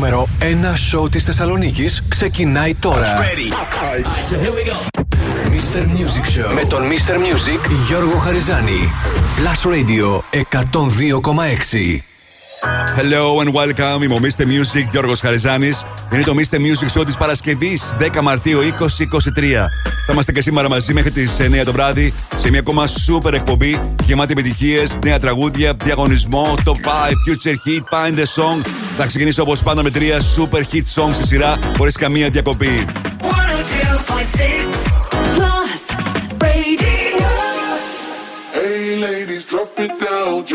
νούμερο 1 σοου της Θεσσαλονίκης ξεκινάει τώρα. Right, so here we go. Mr. Music Show με τον Mr. Music Γιώργο Χαριζάνη. Plus Radio 102,6. Hello and welcome. Είμαι ο Mr. Music Γιώργος Χαριζάνης. Είναι το Mr. Music Show της Παρασκευής 10 Μαρτίου 2023. Θα είμαστε και σήμερα μαζί μέχρι τις 9 το βράδυ σε μια ακόμα super εκπομπή γεμάτη επιτυχίες, νέα τραγούδια, διαγωνισμό, top 5, future hit, find the song. Θα ξεκινήσω όπως πάντα με τρία super hit songs στη σειρά χωρίς καμία διακοπή. 102.6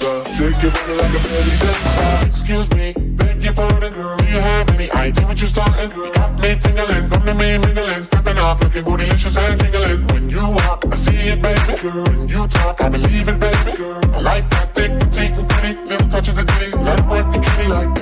bonanza. Shake your body like a belly dancer. Excuse me, beg your pardon, girl. Do you have any idea what you're starting, girl? You got me tingling, come to me mingling, stepping off, looking bootylicious and jingling. When you walk, I see it, baby, girl. When you talk, I believe it, baby, girl. I like that thick, petite, and pretty, little touches of ditty. Let it work the kitty like,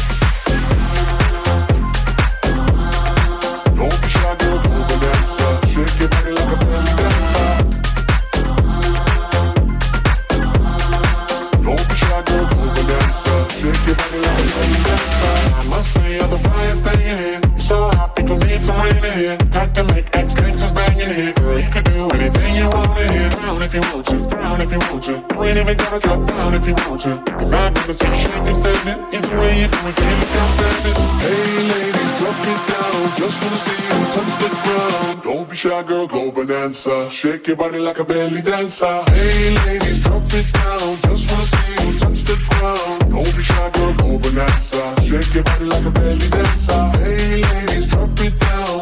To make ex gangsters bang in here. Girl, you can do anything you want in here. Down if you want to, down if you want to. You ain't even gotta drop down if you want to. Cause I've never seen you shaking standing. Either way you do it, can you look outstanding? Hey ladies, drop it down. Just wanna see you touch the ground. Don't be shy, girl, go bonanza. Shake your body like a belly dancer. Hey ladies, drop it down. Just wanna see you touch the ground. Don't be shy, girl, go bonanza. Shake your body like a belly dancer. Hey ladies, drop it down.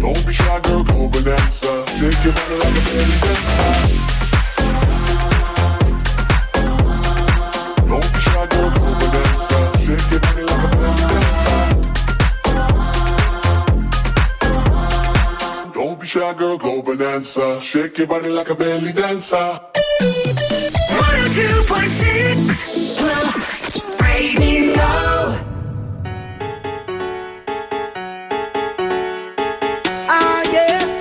Don't be shy, girl, go bonanza. Shake your body like a belly dancer. Don't be shy, girl, go. Shake your body like a belly dancer. Don't be shy, girl, go. Shake your body like a belly dancer. 102.6 Plus Radio.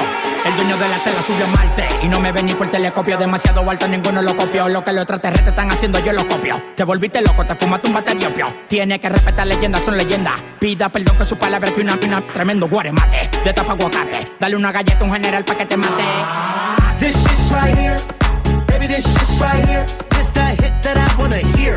El dueño de la tela subió a Marte y no me ven ni por telescopio. Demasiado alto, ninguno lo copió. Lo que los extraterrestres están haciendo, yo lo copio. Te volviste loco, te fumaste un bate de opio. Tiene que respetar leyendas, son leyendas. Pida perdón que su palabra que una pina, tremendo guaremate. De tapa aguacate. Dale una galleta a un general pa' que te mate. This shit's right here. Baby, this shit's right here. This hit that I wanna hear.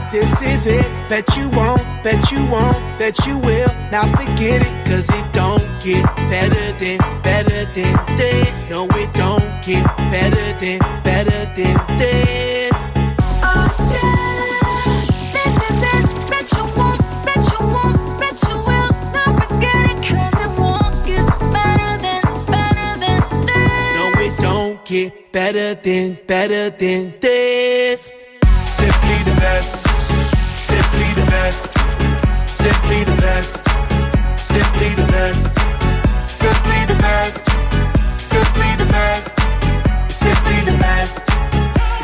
this is it. Bet you won't, bet you won't, bet you will. Now forget it, cause it don't get better than, better than this. No, it don't get better than, better than this. Oh yeah, this is it. Bet you won't, bet you won't, bet you will not forget it 'cause it won't get better than, better than this. No, it don't get better than, better than this. Simply the best. Simply the best. Simply the best. Simply the best. Simply the best. Simply the best. Simply the best.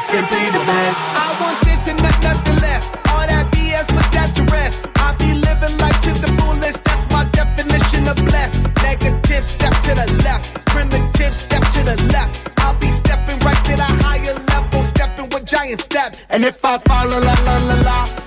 Simply the best. I want this and nothing less. All that BS, put that to rest. I be living life to the fullest. That's my definition of blessed. Negative, step to the left. Primitive, step to the left. I'll be stepping right to the higher level, stepping with giant steps. And if I follow la la la la, I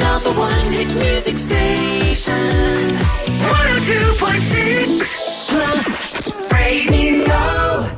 number one hit music station. 102.6 Plus Radio.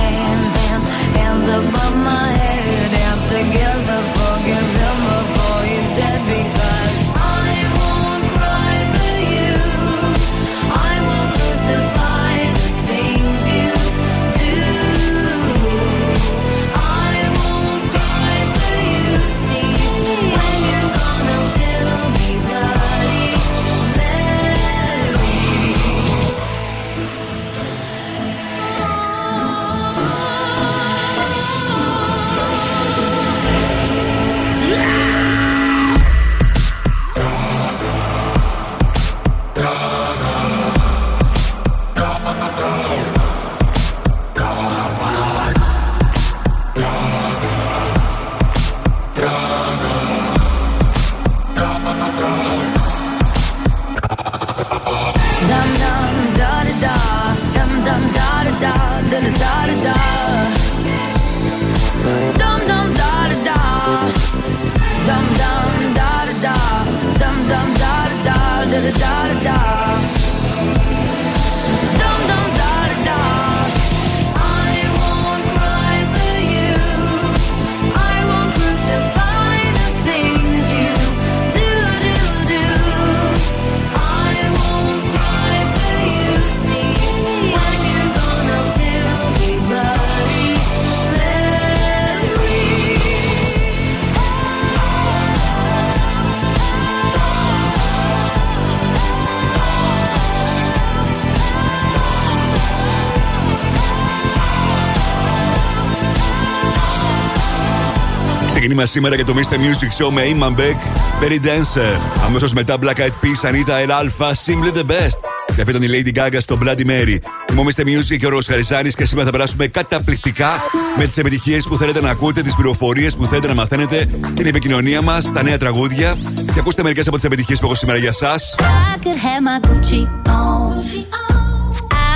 Ξεκινήμα σήμερα για το Mr. Music Show με Iman Beck, Perry Dancer. Αμέσως μετά Black Eyed Peas, Anita El Alpha, Simply the Best. Και αυτή ήταν η Lady Gaga στο Bloody Mary. Είμαι ο Mr. Music και ο Ρος Χαριζάνης και σήμερα θα περάσουμε καταπληκτικά με τις επιτυχίες που θέλετε να ακούτε, τις πληροφορίες που θέλετε να μαθαίνετε, την επικοινωνία μας, τα νέα τραγούδια. Και ακούστε μερικές από τις επιτυχίες που έχω σήμερα για εσά. I could have my Gucci on.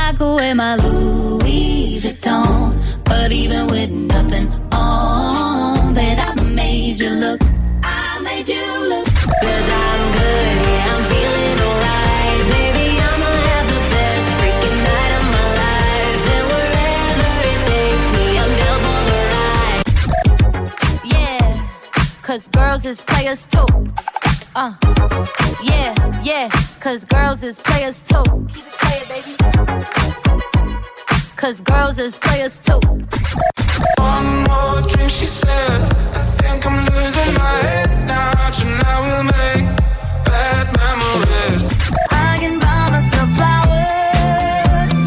I could wear my Louis Vuitton. But even with nothing you look. I made you look. Cause I'm good, yeah, I'm feeling alright. Baby, I'ma have the best freaking night of my life. And wherever it takes me, I'm down for the ride. Yeah, cause girls is players too. Uh, yeah, yeah, cause girls is players too. Keep it playing, baby. Cause girls is players too. One more drink, she said. I think I'm losing my head now. Tonight we'll make bad memories. I can buy myself flowers,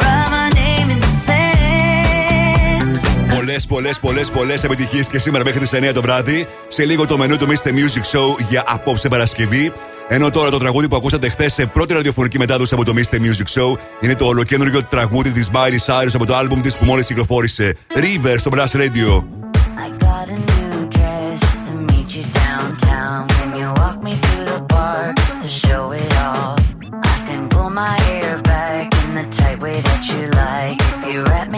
write my name in the sand. Πολλές, πολλές, πολλές, πολλές επιτυχίες και σήμερα μέχρι τις 9 το βράδυ. Σε λίγο το μενού του Mr. Music Show για απόψε Παρασκευή. Ενώ τώρα το τραγούδι που ακούσατε χθες σε πρώτη ραδιοφωνική μετάδοση από το Mr. Music Show είναι το ολοκένουργιο τραγούδι της Miley Cyrus από το άλμπουμ της που μόλις κυκλοφόρησε. River στο Blast Radio. I a new dress just to meet you downtown. Can you walk me through the park just to show it all? I can pull my hair back in the tight way that you like. If you wrap me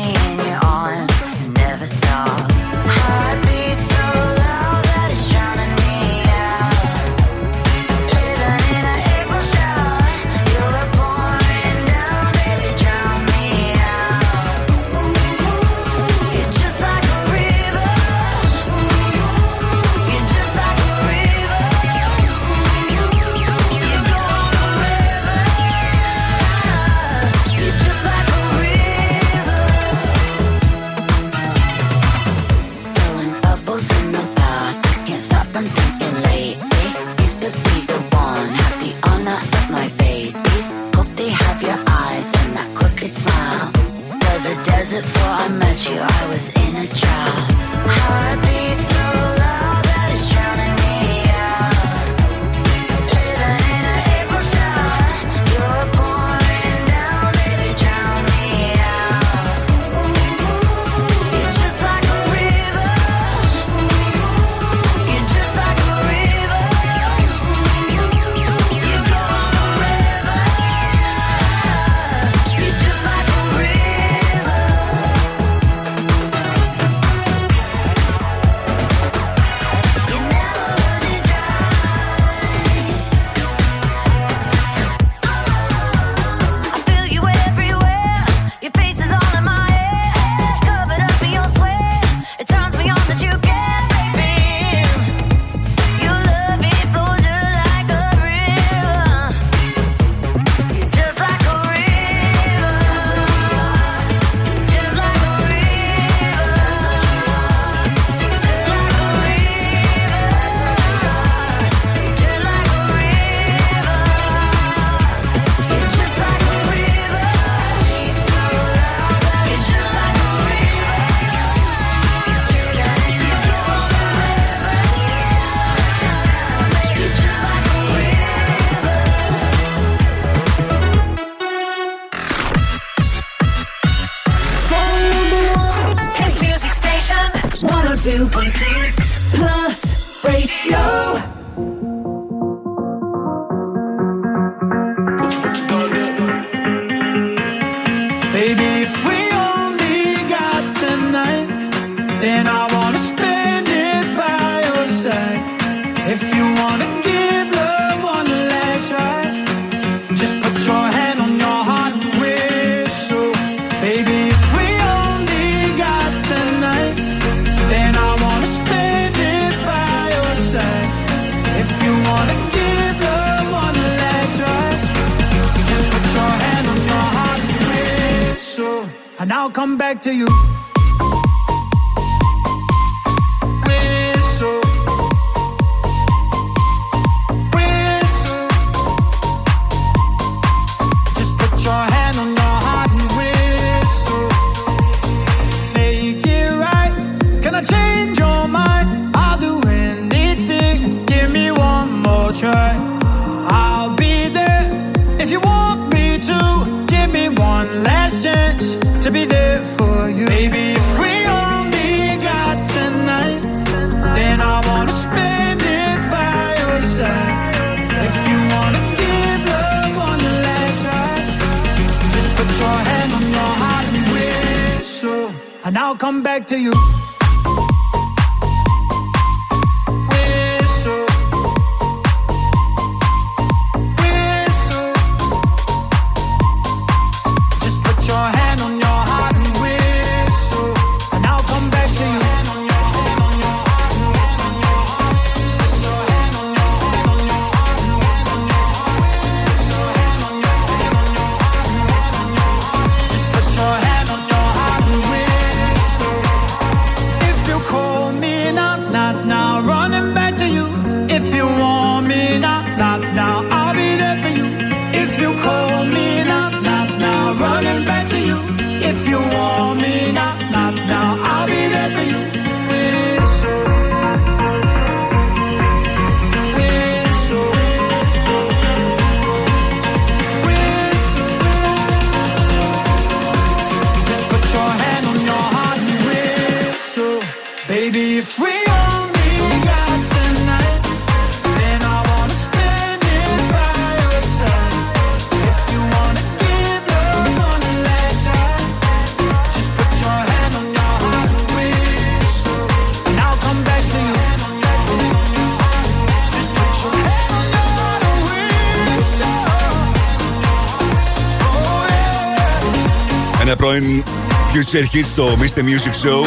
Future Hits στο Mr. Music Show.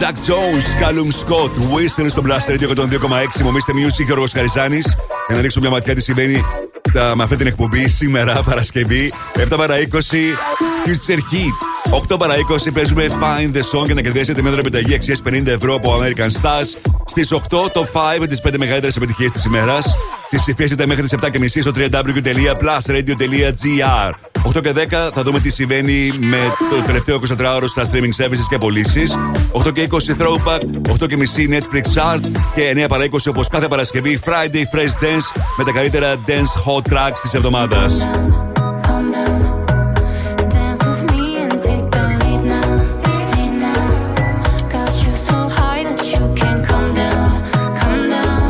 Jack Jones, Callum Scott, Whistle στο Blast Radio 102,6. Μου Mr. Music, Γιώργος Χαριζάνης. Για να ρίξουμε μια ματιά τι συμβαίνει τα, με αυτή την εκπομπή σήμερα, Παρασκευή. 7 παρα 20, Future Hit. 8 παρα 20 παίζουμε Find the Song για να κερδίσετε μια επιταγή αξίας 50 ευρώ από American Stars. Στις 8 το 5 με τις 5 μεγαλύτερες επιτυχίες της ημέρας. Τις ψηφίσετε μέχρι τις 7.30 στο www.plusradio.gr. 8 και 10 θα δούμε τι συμβαίνει με το τελευταίο 24ωρο στα streaming services και πωλήσεις. 8 και 20 throwback, 8 και μισή Netflix art και 9 παρα 20 όπως κάθε Παρασκευή Friday Fresh Dance με τα καλύτερα dance hot tracks της εβδομάδας.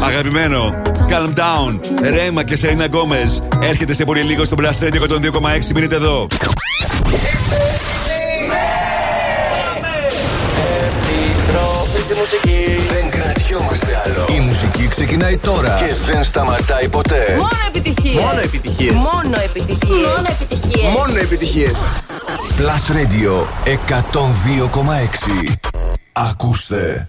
Αγαπημένο, calm down. Ρέμα και Σερίνα Γκόμες. Έρχεται σε πολύ λίγο στο Blast Radio 102,6. Μείνετε εδώ. Επιστροφή στη μουσική. Δεν κρατιόμαστε άλλο. Η μουσική ξεκινάει τώρα και δεν σταματάει ποτέ. Μόνο επιτυχίες. Μόνο επιτυχίες. Μόνο επιτυχίες. Μόνο επιτυχίες. Μόνο επιτυχίες. Plus Radio 102,6. Ακούστε.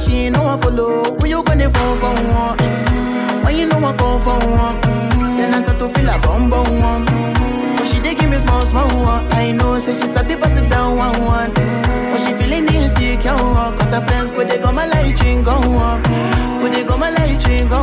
she ain't no one follow. Who you gonna phone for one? Mm. When you know I come for one, mm. then I start to feel a bum bum one. Mm. But she dey give me small small one. I know, say she sabi pass it down one one. Mm. But she feeling insecure, one. cause her friends go they go my light ring go on, go they go my light ring go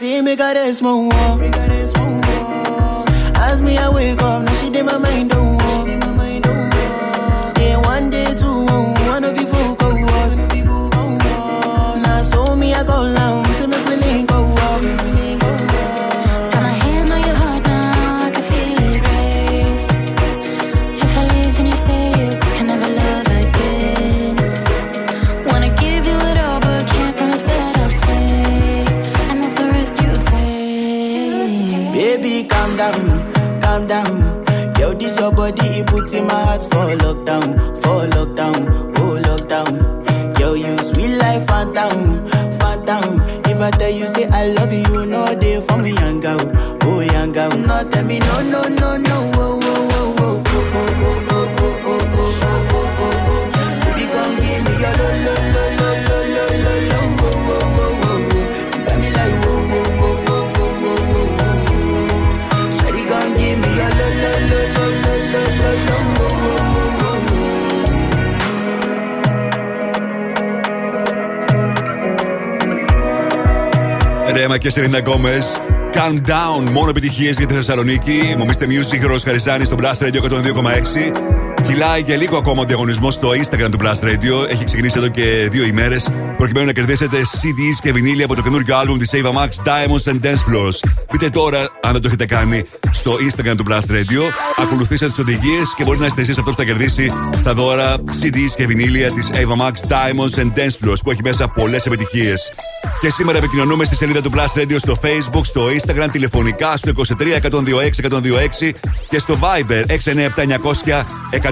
see me got this small walk. Σελίνα Γκόμες. Calm down. Μόνο επιτυχίες για τη Θεσσαλονίκη. Mister Music, Ρο Χαριζάνη στο Blast Radio 102,6. Κυλάει για λίγο ακόμα ο διαγωνισμός στο Instagram του Blast Radio. Έχει ξεκινήσει εδώ και δύο ημέρες. Προκειμένου να κερδίσετε CDs και βινίλια από το καινούργιο album της Ava Max Diamonds and Dance Floors. Μπείτε τώρα, αν δεν το έχετε κάνει, στο Instagram του Blast Radio. Ακολουθήστε τις οδηγίες και μπορεί να είστε εσείς αυτός που θα κερδίσει τα δώρα CDs και βινίλια της Ava Max Diamonds and Dance Floors που έχει μέσα πολλές επιτυχίες. Και σήμερα επικοινωνούμε στη σελίδα του Blast Radio στο Facebook, στο Instagram, τηλεφωνικά στο 23 126 126 και στο Viber 697 126.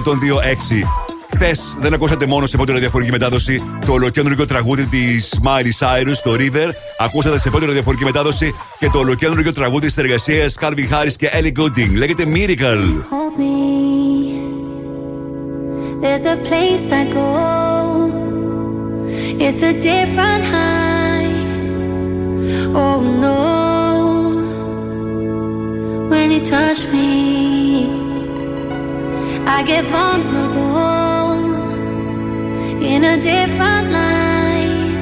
Χθες δεν ακούσατε μόνο σε πρώτη ραδιοφορική μετάδοση το ολοκέντρο τραγούδι της Miley Cyrus, το River. Ακούσατε σε πρώτη ραδιοφορική μετάδοση και το ολοκέντρο τραγούδι της εργασίας Calvin Harris και Ellie Goulding. Λέγεται Miracle. Hold me. There's a place I go. It's a different high. Oh no. When you touch me, I get vulnerable in a different light.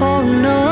Oh no.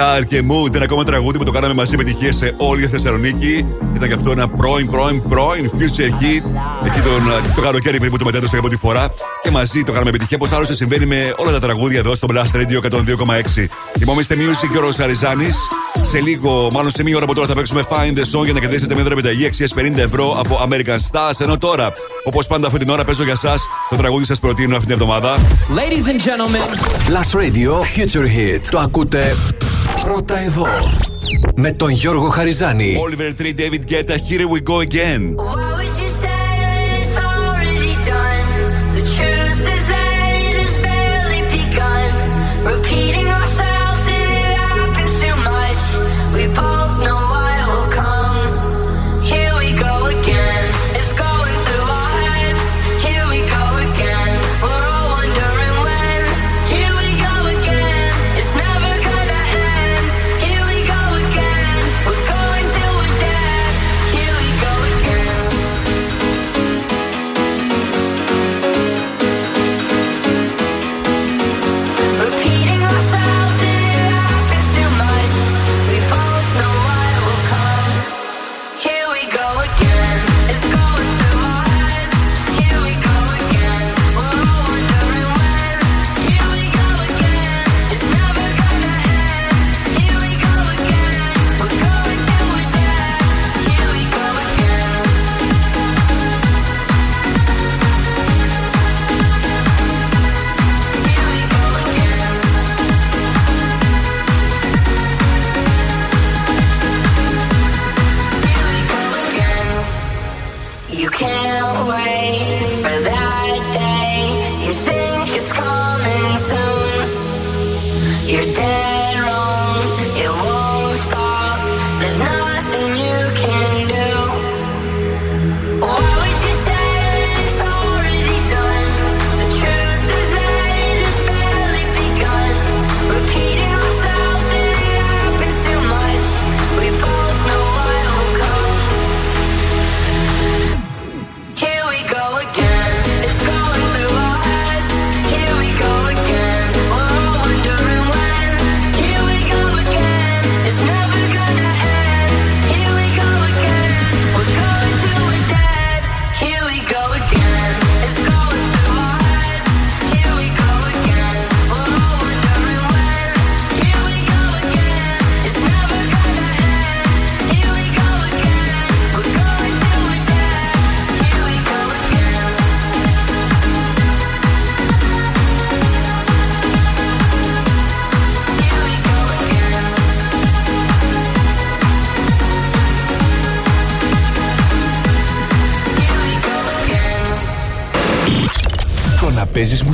Car και Mood. Ένα ακόμα τραγούδι που το κάναμε μαζί με επιτυχίε σε όλη τη Θεσσαλονίκη. Ήταν και αυτό ένα πρώην, πρώην, πρώην Future Hit. Εκεί τον, ε, το καλοκαίρι περίπου το μετέδωσε για πρώτη φορά. Και μαζί το κάναμε επιτυχία. Πώς άλλωστε συμβαίνει με όλα τα τραγούδια εδώ στο Blast Radio 102,6. Θυμόμαστε Music και ο Ροσαριζάνη. Σε λίγο, μάλλον σε μία ώρα από τώρα, θα παίξουμε Find the Song για να κερδίσετε μια δωρεπιταγή αξίας 50 ευρώ από American Stars. Ενώ τώρα, όπως πάντα αυτή την ώρα, παίζω για εσά το τραγούδι σας προτείνω αυτήν την εβδομάδα. Ladies and gentlemen, Last Radio Future Hit. Το ακούτε Πρώτα εδώ. Με τον Γιώργο Χαριζάνη. Hey.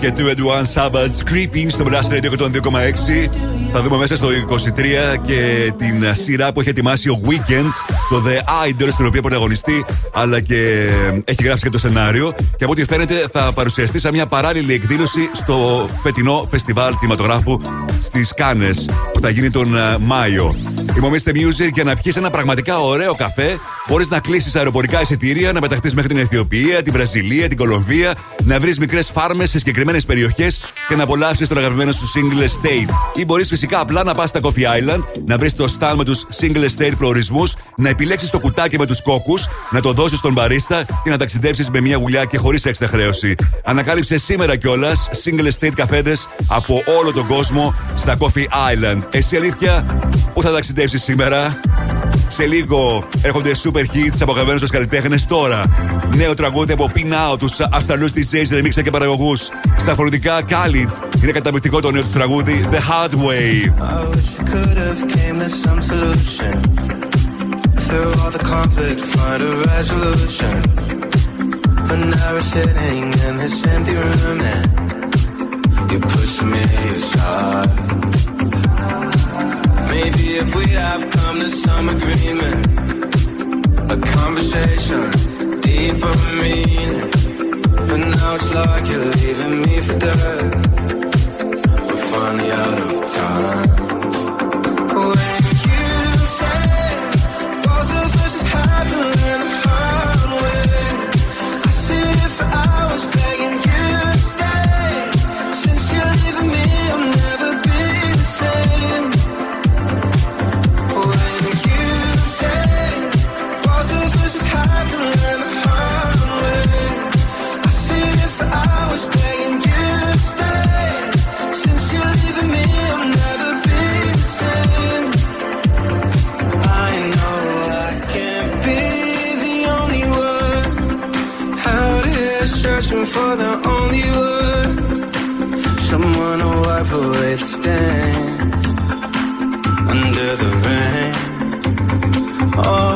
και 2 and 1 Savage Creeping στο Blast Radio 102,6. Θα δούμε μέσα στο 23 και την σειρά που έχει ετοιμάσει ο Weekend, το The Idol, στην οποία πρωταγωνιστεί, αλλά και έχει γράψει και το σενάριο. Και από ό,τι φαίνεται θα παρουσιαστεί σαν μια παράλληλη εκδήλωση στο φετινό φεστιβάλ κινηματογράφου στις Κάνες, που θα γίνει τον ε, Μάιο. Υπομείστε Music για να πιεις ένα πραγματικά ωραίο καφέ. Μπορείς να κλείσεις αεροπορικά εισιτήρια, να μεταχθεί μέχρι την Αιθιοπία, την Βραζιλία, την Κολομβία, να βρεις μικρές φάρμες σε συγκεκριμένες περιοχές και να απολαύσεις τον αγαπημένο σου single estate. Ή μπορείς φυσικά απλά να πας στα Coffee Island, να βρεις το stand με τους single estate προορισμούς, να επιλέξεις το κουτάκι με τους κόκκους, να το δώσεις στον μπαρίστα και να ταξιδέψεις με μια γουλιά και χωρίς έξτρα χρέωση. Ανακάλυψε σήμερα κιόλας single estate καφέδες από όλο τον κόσμο στα Coffee Island. Εσύ αλήθεια, πού θα ταξιδέψεις σήμερα; λίγο έρχονται super hits από αγαπημένου σα καλλιτέχνες τώρα. Νέο τραγούδι από Pin τους Αυστραλούς τη Jays και παραγωγούς. Στα φορητικά Khalid. Είναι καταπληκτικό το νέο του τραγούδι The Hard Way. Maybe if we have come to some agreement, a conversation deeper meaning. But now it's like you're leaving me for dead. We're finally out of time. searching for the only one, someone to wipe away the stain under the rain. Oh.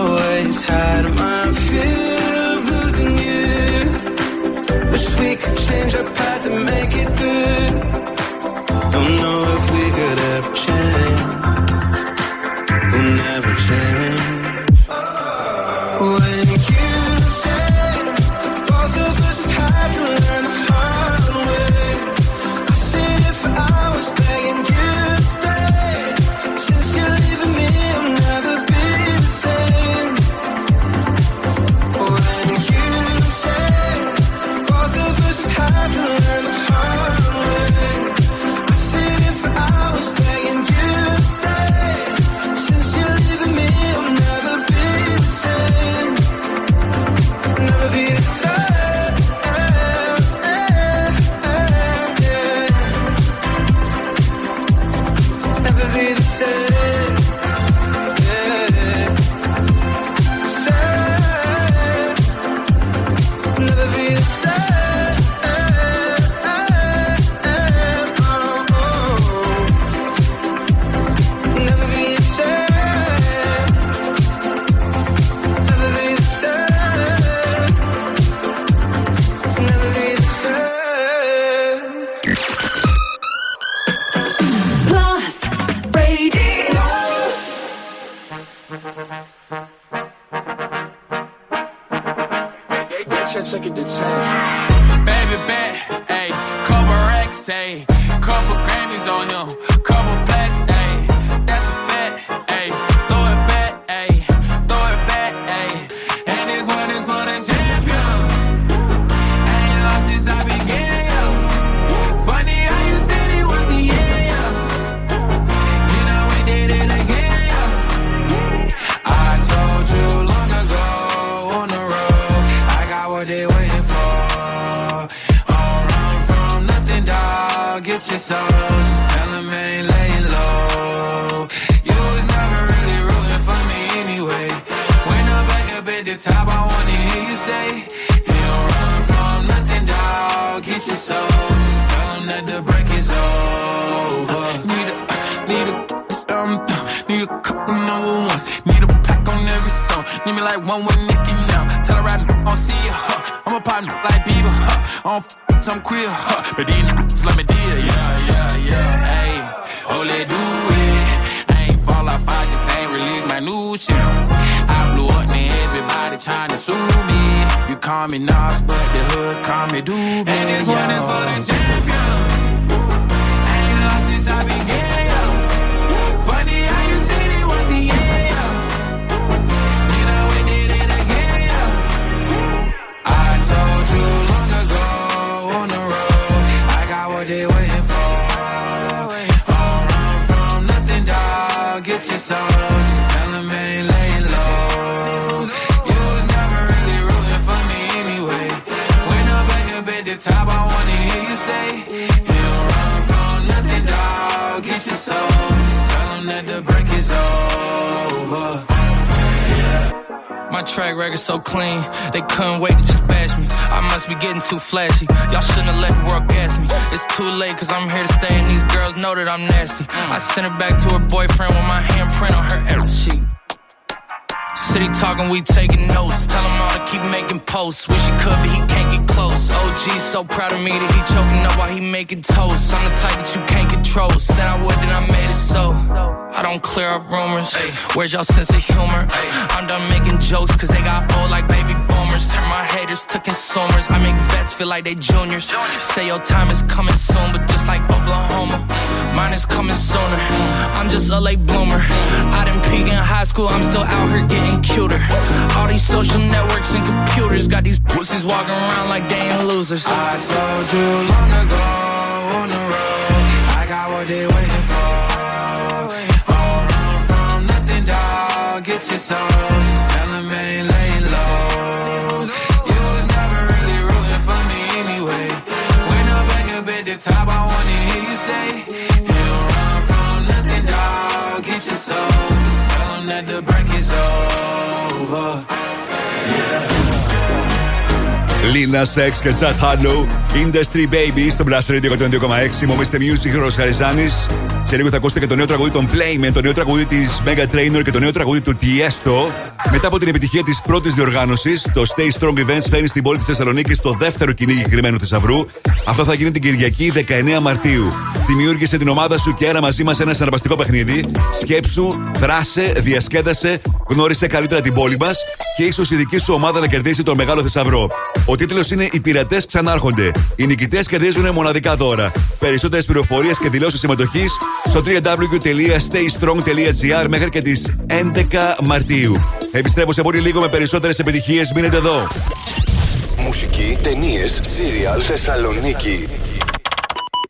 So proud of me that he choking up while he making toast. I'm the type that you can't control. Said I would, then I made it so. I don't clear up rumors. Where's y'all sense of humor? I'm done making jokes cause they got old like baby boomers. Turn my haters to consumers. I make vets feel like they juniors. Say your time is coming soon, but just like Oklahoma, mine is coming sooner. I'm just a late bloomer. I didn't peak in high school, I'm still out here getting cuter. All these social networks and computers got these pussies walking around like they ain't losers. I told you long ago on the road, I got what they waiting for. Don't run from nothing, dog. Get your soul. Just tell 'em ain't laying low. You was never really rooting for me anyway. When I'm back up at the top, I wanna hear you say, Λίνα Σεξ και Τσάτ Χάρλο. Industry Baby στο Blast Radio 102,6. Μομίστε Music, Ρος Χαριζάνης. Σε λίγο θα ακούσετε και το νέο τραγούδι των Playmen, το νέο τραγούδι της Mega Trainer και το νέο τραγούδι του Tiesto. Μετά από την επιτυχία της πρώτης διοργάνωσης, το Stay Strong Events φέρνει στην πόλη της Θεσσαλονίκης το δεύτερο κυνήγι κρυμμένου θησαυρού. Αυτό θα γίνει την Κυριακή 19 Μαρτίου. Δημιούργησε την ομάδα σου και ένα μαζί μας ένα συναρπαστικό παιχνίδι. Σκέψου, δράσε, διασκέδασε, γνώρισε καλύτερα την πόλη μας και ίσως η δική σου ομάδα να κερδίσει τον μεγάλο θησαυρό. Ο τίτλος είναι Οι πειρατές ξανάρχονται. Οι νικητές κερδίζουν μοναδικά δώρα. Περισσότερες πληροφορίες και δηλώσεις συμμετοχής στο www.staystrong.gr μέχρι και τις 11 Μαρτίου. Επιστρέφω σε πολύ λίγο με περισσότερες επιτυχίες. Μείνετε εδώ. Μουσική, ταινίες, σύριαλ, Θεσσαλονίκη.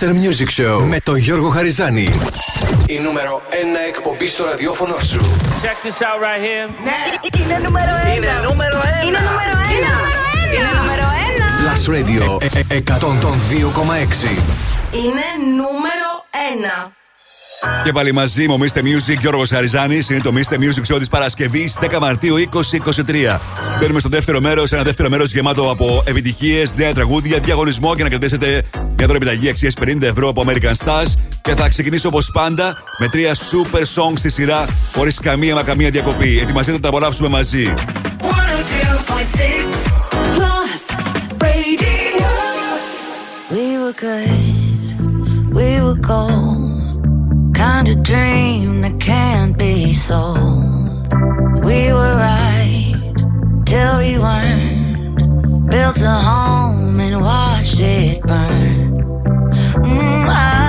Music Show με το Γιώργο Χαριζάνη. Η νούμερο 1 εκπομπή στο ραδιόφωνο σου. Check this out right here. Ναι. Είναι νούμερο 1. Είναι νούμερο 1. Είναι νούμερο 1. Είναι νούμερο 1. Last Radio 102,6. Είναι νούμερο 1. Ε, ε, και πάλι μαζί μου, Mr. Music, Γιώργος Χαριζάνης. Είναι το Mr. Music Show της Παρασκευής 10 Μαρτίου 2023. Μπαίνουμε στο δεύτερο μέρος, ένα δεύτερο μέρος γεμάτο από επιτυχίες, νέα τραγούδια, διαγωνισμό και να κρατήσετε για τώρα επιταγή αξίας 50 ευρώ από American Stars. Και θα ξεκινήσω όπως πάντα με τρία super songs στη σειρά χωρίς καμία μα καμία διακοπή. Ετοιμαστείτε να τα απολαύσουμε μαζί. Dream that can't be sold. Till we Mm, I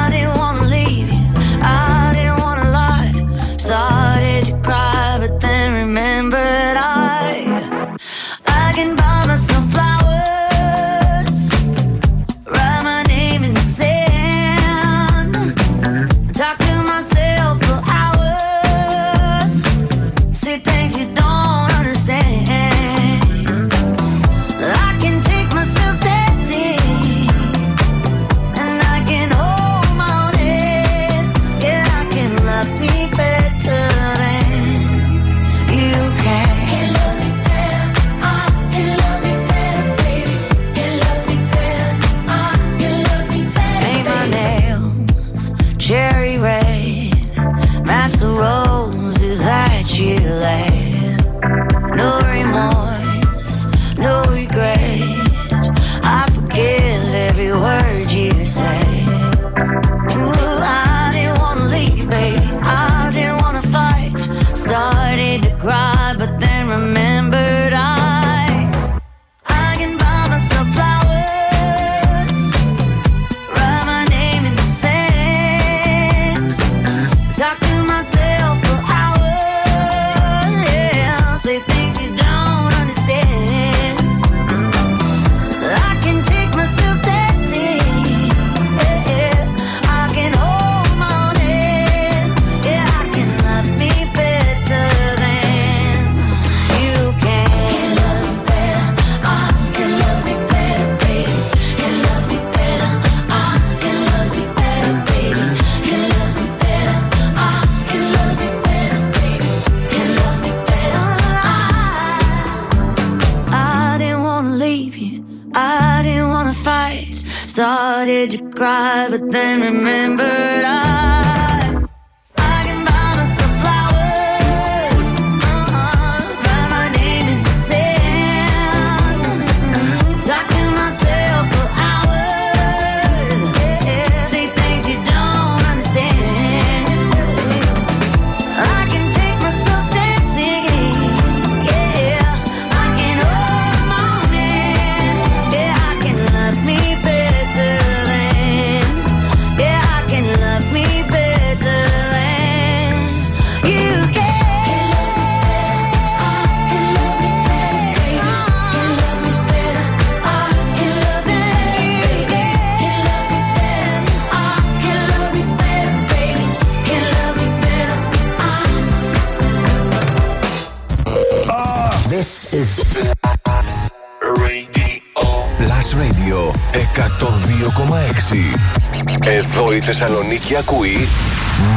και ακούει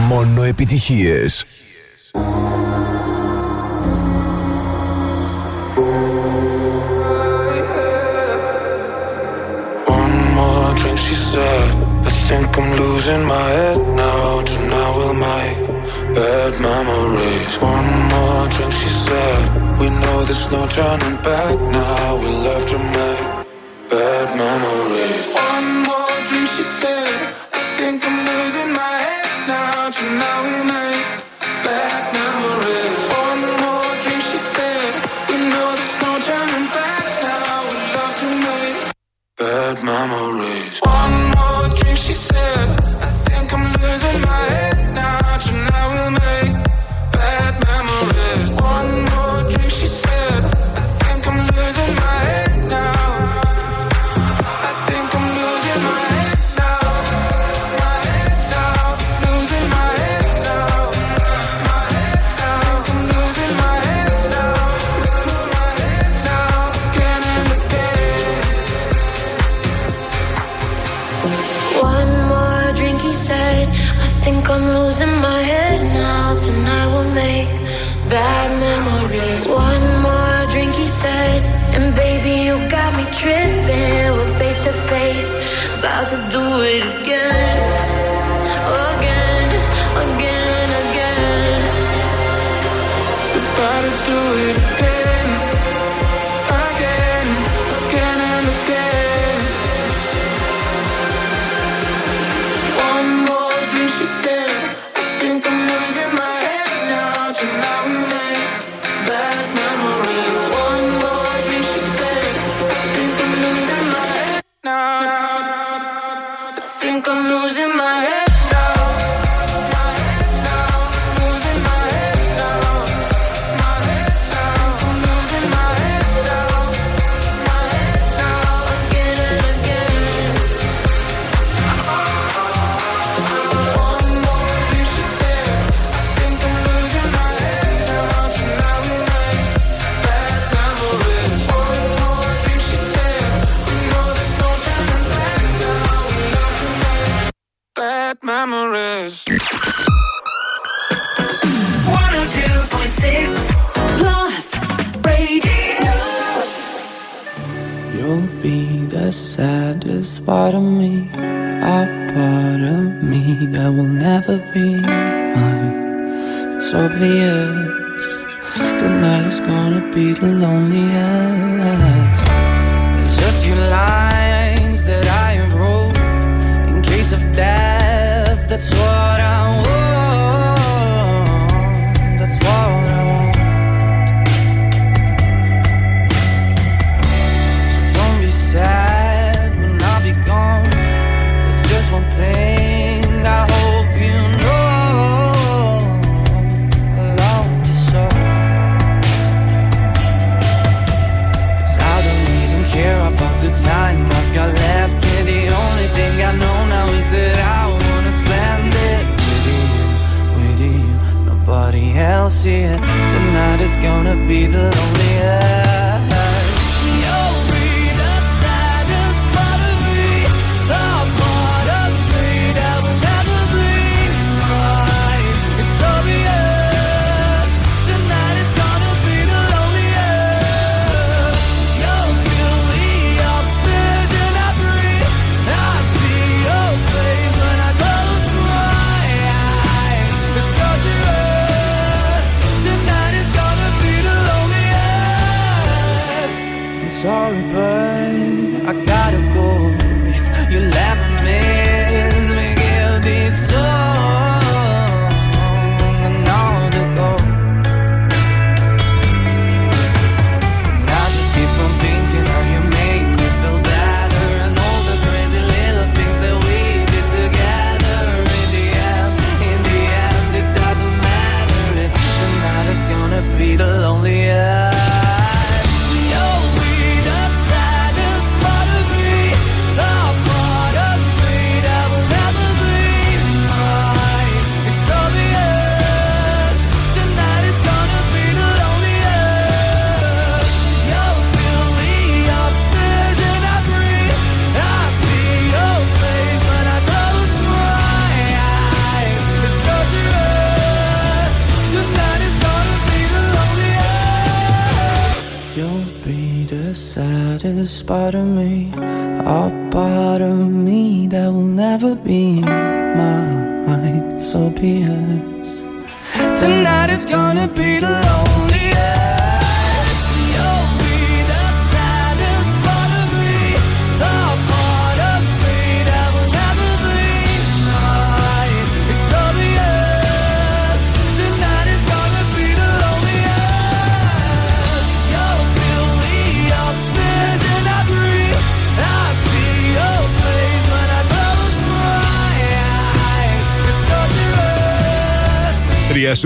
μόνο επιτυχίες. One more drink, she said. I think I'm losing my head now. Tonight will my bad memories. One more drink, she said. We know there's no turning back now. Face about to do it again. Again,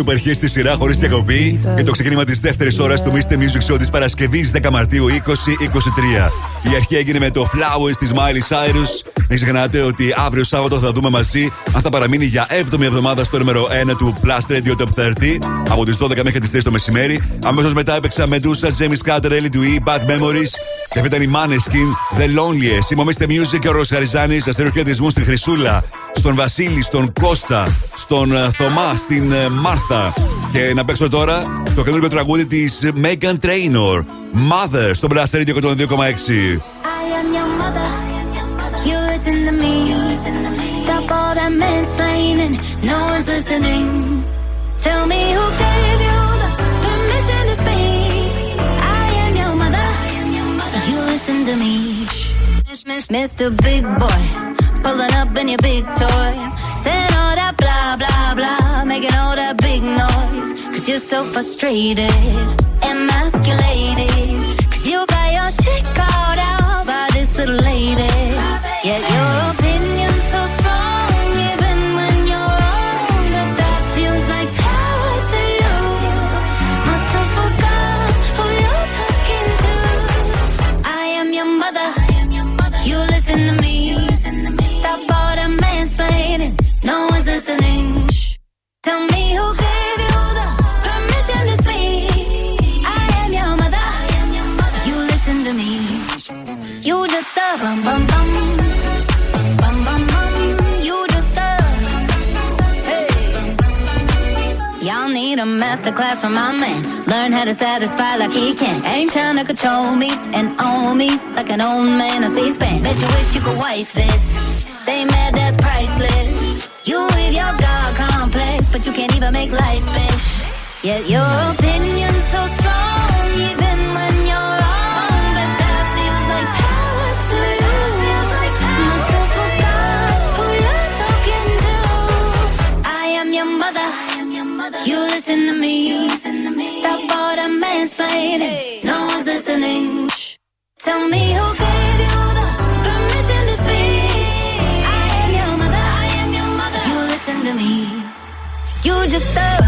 Τρία super hits στη σειρά χωρίς διακοπή για το ξεκίνημα της δεύτερης ώρας του Mr. Music Show της Παρασκευής 10 Μαρτίου 2023. Η αρχή έγινε με το Flowers της Miley Cyrus Μην ξεχνάτε ότι αύριο Σάββατο θα δούμε μαζί αν θα παραμείνει για 7η εβδομάδα στο νούμερο 1 του Plus Radio Top 30 από τις 12 μέχρι τις 3 το μεσημέρι. Αμέσως μετά έπαιξα Medusa, James Carter, Ellie Dewey, Bad Memories. Και αυτή ήταν η Maneskin, The Loneliest. Είμαι ο Mr. Music και ο Ρος Χαριζάνης. Αστέρω χαιρετισμού στη Χρυσούλα, στον Βασίλη, στον Κώστα, στον ε, Θωμά, στην ε, Μάρθα. Και να παίξω τώρα το καινούργιο τραγούδι τη Megan Trainor, Mother, στο Blast Radio 102,6. I am your mother. You listen to me. Stop all that mansplaining. No one's listening. Tell me who gave you the permission to speak. I am your mother. You listen to me. Miss, miss, Mr. Big Boy. Pulling up in your big toy. Saying all that blah, blah, blah. Making all that big noise. Cause you're so frustrated. Emasculated. Cause you got your shit called out by this little lady. Yet your need a master class from my man. Learn how to satisfy like he can. Ain't trying to control me and own me like an old man on C-SPAN. Bet you wish you could wife this. Stay mad, that's priceless. You with your God complex, but you can't even make life fish. Yet your opinion's so strong, Listen to me. Stop all the mansplaining. No one's listening. Shh. Tell me who gave you the permission to speak. I am your mother. I am your mother. You listen to me. You just a.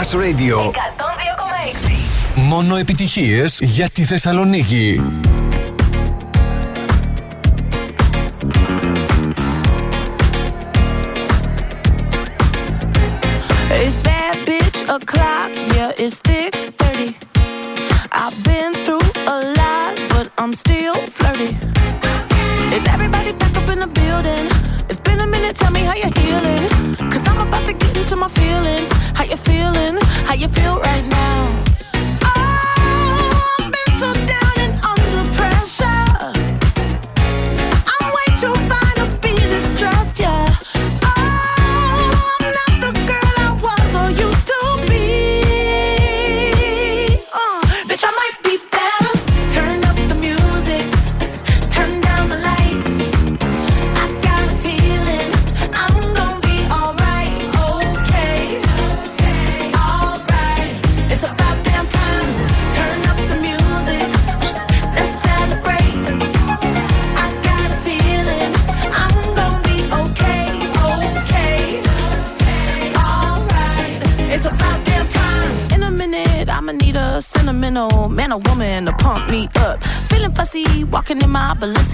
Plus Radio. Μόνο επιτυχίες για τη Θεσσαλονίκη. It's bad bitch o'clock, yeah, it's thick 30. I've been through a lot, but I'm still flirty. Is everybody back up in the building? It's been a minute, tell me how you're healing. You feel right now?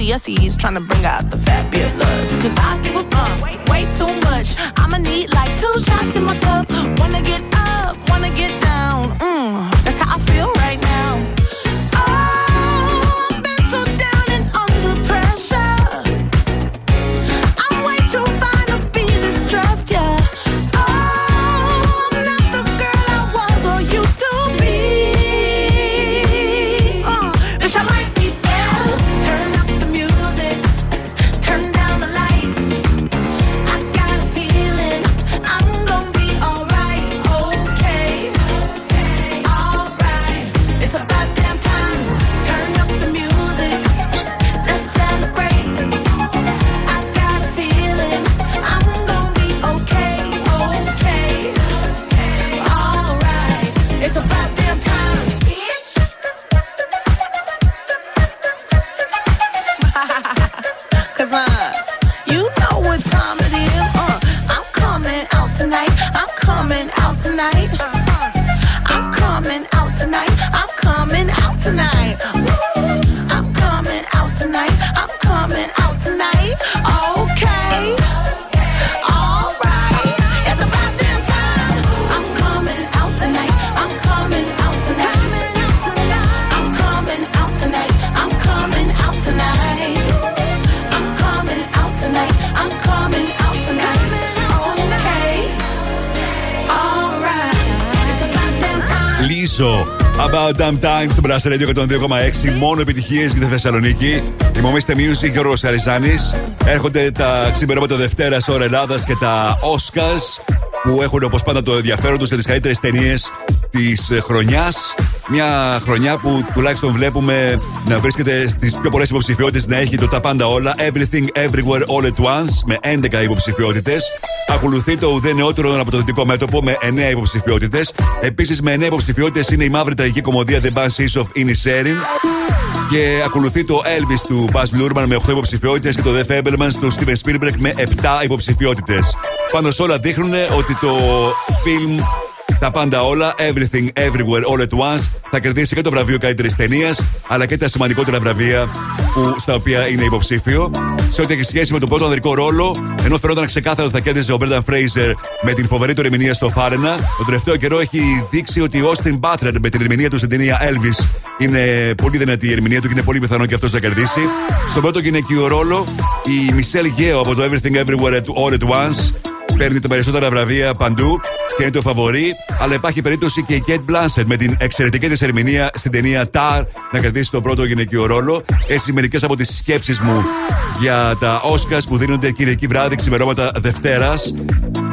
Balenciennes, trying to bring out the Time στο Blast Radio 102,6. Μόνο επιτυχίες για τη Θεσσαλονίκη. Θυμόμαστε Music Γιώργο Αριζάνης. Έρχονται τα ξημερώματα Δευτέρας ώρα Ελλάδας και τα Oscars που έχουν όπως πάντα το ενδιαφέρον τους για τις καλύτερες ταινίες της χρονιάς. Μια χρονιά που τουλάχιστον βλέπουμε να βρίσκεται στις πιο πολλές υποψηφιότητες, να έχει το τα πάντα όλα. Everything Everywhere All at Once με 11 υποψηφιότητες. Ακολουθεί το ουδέ νεότερο από το δυτικό μέτωπο με 9 υποψηφιότητες. Επίσης με 9 υποψηφιότητε είναι η μαύρη τραγική κομμωδία The Banshees of Inisherin. Και ακολουθεί το Elvis του Baz Luhrmann με 8 υποψηφιότητες και το The Fablemans του Steven Spielberg με 7 υποψηφιότητες. Πάντως όλα δείχνουν ότι το φιλμ τα πάντα όλα, everything, everywhere, all at once, θα κερδίσει και το βραβείο καλύτερης ταινίας, αλλά και τα σημαντικότερα βραβεία που, στα οποία είναι υποψήφιο. Σε ό,τι έχει σχέση με τον πρώτο ανδρικό ρόλο, ενώ φαινόταν ξεκάθαρο ότι θα κέρδιζε ο Μπέρνταν Φρέιζερ με την φοβερή του ερμηνεία στο Φάρενα, τον τελευταίο καιρό έχει δείξει ότι ο Austin Butler με την ερμηνεία του στην ταινία Elvis είναι πολύ δυνατή η ερμηνεία του και είναι πολύ πιθανό και αυτός να κερδίσει. Στον πρώτο γυναικείο ρόλο, η Μισελ Γέο από το Everything Everywhere All at Once παίρνει τα περισσότερα βραβεία παντού και είναι το φαβορή. Αλλά υπάρχει περίπτωση και η Kate Blanchett με την εξαιρετική της ερμηνεία στην ταινία Tar να κερδίσει τον πρώτο γυναικείο ρόλο. Έτσι, μερικές από τις σκέψεις μου για τα Oscars που δίνονται Κυριακή βράδυ ξημερώματα Δευτέρας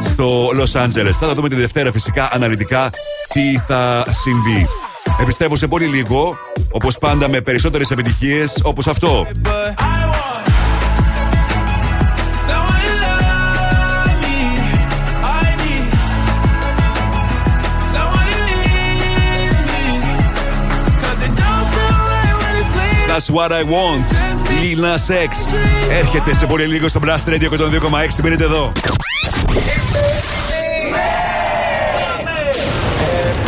στο Los Angeles. Θα τα δούμε τη Δευτέρα φυσικά αναλυτικά τι θα συμβεί. Επιστρέφω σε πολύ λίγο, όπως πάντα με περισσότερες επιτυχίες όπως αυτό. That's what I want. Lil Nas X. Έρχεται σε πολύ λίγο στο Blast Radio 102,6. Μείνετε εδώ.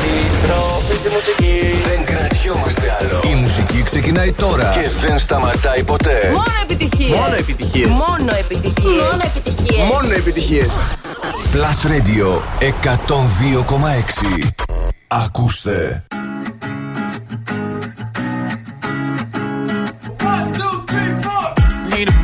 Επιστροφή στη μουσική. Δεν κρατιόμαστε άλλο. Η μουσική ξεκινάει τώρα και δεν σταματάει ποτέ. Μόνο επιτυχίες. Μόνο επιτυχίες. Μόνο επιτυχίες. Μόνο επιτυχίες. Μόνο επιτυχίες. Plus Radio 102,6. Ακούστε.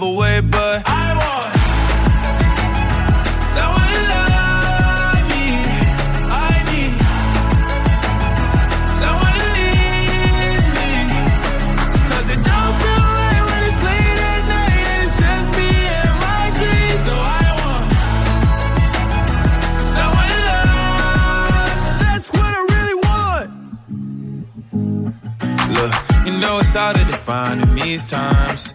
Love away, but I want someone to love me. I need someone to leave me. 'Cause it don't feel right when it's late at night and it's just me and my dreams. So I want someone to love. That's what I really want. Look, you know it's hard to define in these times,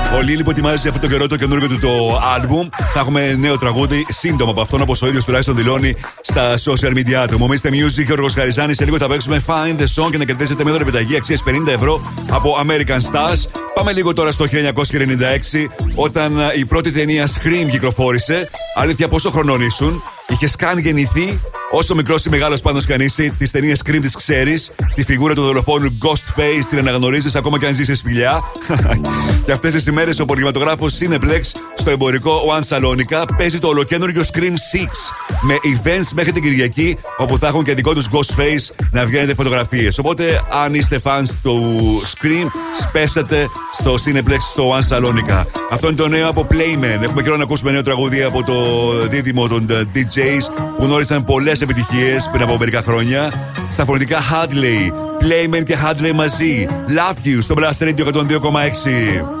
Ο Λίλι που ετοιμάζει αυτόν τον καιρό το καινούργιο του το album. Θα έχουμε νέο τραγούδι σύντομα από αυτόν, όπως ο ίδιος τουλάχιστον δηλώνει στα social media του. Μομίστε Music και ο Χαριζάνη. Σε λίγο θα παίξουμε Find the Song και να κερδίσετε μια επιταγή αξίας 50 ευρώ από American Stars. Πάμε λίγο τώρα στο 1996, όταν ε, η πρώτη ταινία Scream κυκλοφόρησε. Αλήθεια, πόσο χρονών ήσουν; Είχε καν γεννηθεί Όσο μικρός ή μεγάλος πάντως κανείς, τις ταινίες Scream τις ξέρεις. Τη φιγούρα του δολοφόνου Ghostface την αναγνωρίζεις ακόμα και αν ζεις σε σπηλιά. και αυτές τις ημέρες ο πολυματογράφο Cineplex στο εμπορικό One Salonica παίζει το ολοκένουργιο Scream 6 με events μέχρι την Κυριακή όπου θα έχουν και δικό τους Ghostface να βγαίνετε φωτογραφίες. Οπότε, αν είστε fans του Scream, σπέσατε στο Cineplex στο One Salonica. Αυτό είναι το νέο από Playman. Έχουμε καιρό να ακούσουμε νέο τραγούδι από το δίδυμο των DJs που γνώρισαν πολλές επιτυχίες πριν από μερικά χρόνια. Στα φωνητικά Hadley, Playman και Hadley μαζί. Love you στο Blast Radio 102,6.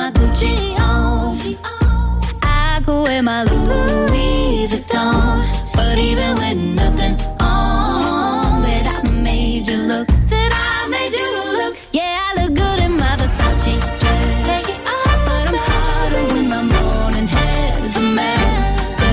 My Gucci on. I could wear my Louis Vuitton. But even with nothing on, bet I made you look. Said I made you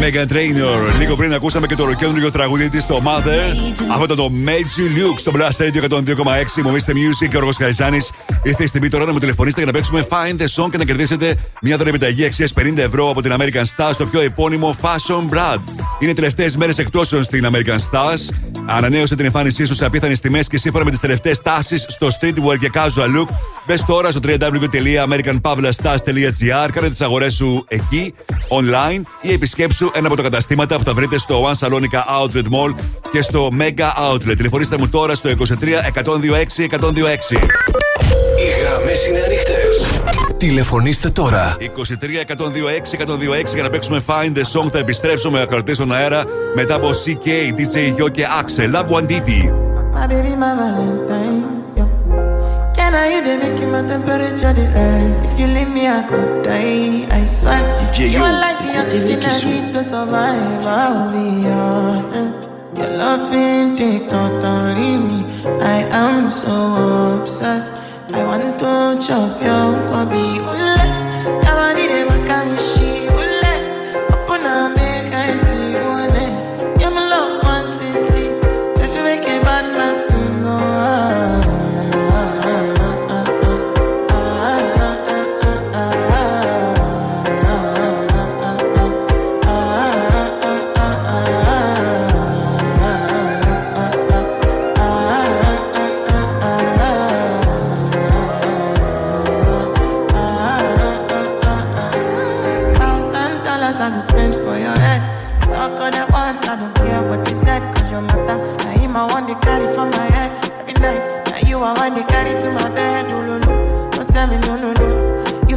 Megan Trainor. Λίγο πριν ακούσαμε και το καινούριο τραγουδί της, το Mother. Αυτό ήταν το Magic Luke στο Blast Radio 102,6. Μου είστε Music και ο Ρογο Χαριζάνη. Ήρθε η στιγμή τώρα να μου τηλεφωνήσετε για να παίξουμε Find the Song και να κερδίσετε μια δωρεπιταγή αξίας 50 ευρώ από την American Stars στο πιο επώνυμο Fashion Brand. Είναι οι τελευταίες μέρες εκτόσεων στην American Stars. Ανανέωσε την εμφάνισή σου σε απίθανες τιμές και σύμφωνα με τις τελευταίες τάσεις στο streetwear και casual look. Μπες τώρα στο www.americanpavlastars.gr, κάνε τις αγορές σου εκεί, online ή επισκέψου ένα από τα καταστήματα που θα βρείτε στο One Salonica Outlet Mall και στο Mega Outlet. Τηλεφωνήστε μου τώρα στο 23 126 126. Οι γραμμές είναι ανοιχτές. Τηλεφωνήστε τώρα. 23 126 126 για να παίξουμε Find the Song. Θα επιστρέψουμε ακροατέ στον αέρα μετά από CK, DJ Yo και Axel. La Buanditi. My baby, my Valentine. Yeah. Can I you they make my temperature the rise? If you leave me, I could die. I swear. DJ you Yo, are like the oxygen I need to survive. I'll be honest. Your love ain't take totally me. I am so obsessed. I want to chop your kwabi.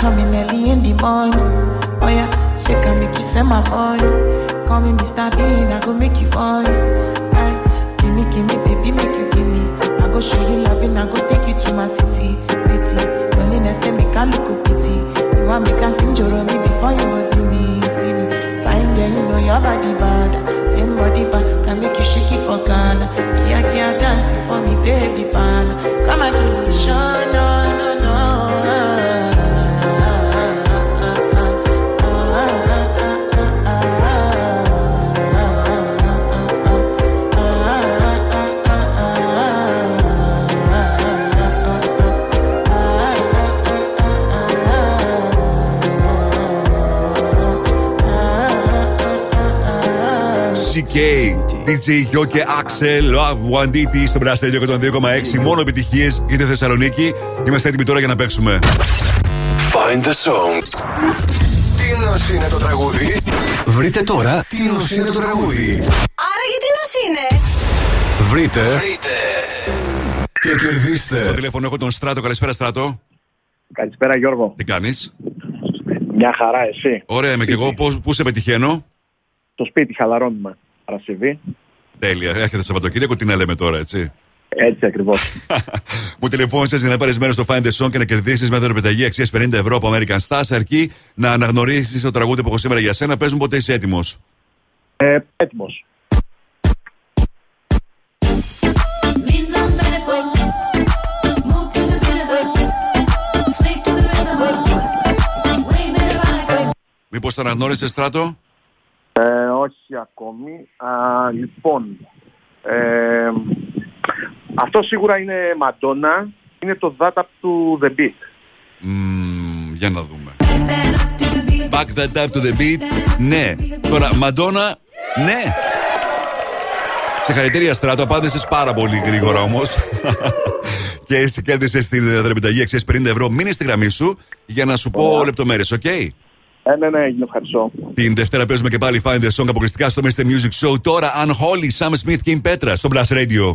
coming early in the morning? Oh yeah, she can make you send my money. Call me Mr. Bean, I go make you on. Hey, give me, give me, baby, make you give me. I go show you loving, I go take you to my city, city. Loneliness can make a look a pity. You want me can sing your me before you go see me, see me. Fine girl, you know your body bad. Same body bad, can make you shake it for Ghana. Kia kia dance for me, baby pan. Come and me the show, no, no. CK, DJ Yo και Axel, Love One DT στο Blast Radio 102,6. Μόνο επιτυχίες για τη Θεσσαλονίκη. Είμαστε έτοιμοι τώρα για να παίξουμε. Find the song. Τι νος είναι το τραγούδι; Βρείτε τώρα τι νος είναι το τραγούδι; Άρα γιατί νος είναι; Βρείτε. Και κερδίστε. Στο τηλέφωνο έχω τον Στράτο. Καλησπέρα, Στράτο. Καλησπέρα Γιώργο. Τι κάνεις; Μια χαρά εσύ. Ωραία, είμαι και εγώ. Πώς, πού σε πετυχαίνω; Το σπίτι χαλαρώνουμε. Παρασκευή. Τέλεια. Έρχεται Σαββατοκύριακο, τι να λέμε τώρα, έτσι; Έτσι ακριβώς. Μου τηλεφώνησες για να πάρεις μέρος στο Find the Song και να κερδίσεις με δωρεπιταγή αξίας 50 ευρώ από American Stars. Αρκεί να αναγνωρίσεις το τραγούδι που έχω σήμερα για σένα. Παίζουν ποτέ είσαι έτοιμος. Ε, έτοιμος. Μήπως το αναγνώρισες, Στράτο; Ε, όχι ακόμη. Α, λοιπόν, ε, αυτό σίγουρα είναι Μαντόνα. Είναι το That Up to the Beat. Μμμ, για να δούμε. Back that up to the beat. Ναι. Τώρα, Μαντόνα, ναι. Σε χαρακτήρια Στράτο, απάντησες πάρα πολύ γρήγορα όμως. και εσύ κέρδισες την δωρεπιταγή αξία 50 ευρώ. Μείνε στη γραμμή σου για να σου πω λεπτομέρειες, οκ; Ε, ναι, ναι, έγινε ευχαριστώ. Την Δευτέρα παίζουμε και πάλι Find the Song αποκλειστικά στο Mr. Music Show. Τώρα, Unholy, Sam Smith και η Petras στο Blast Radio.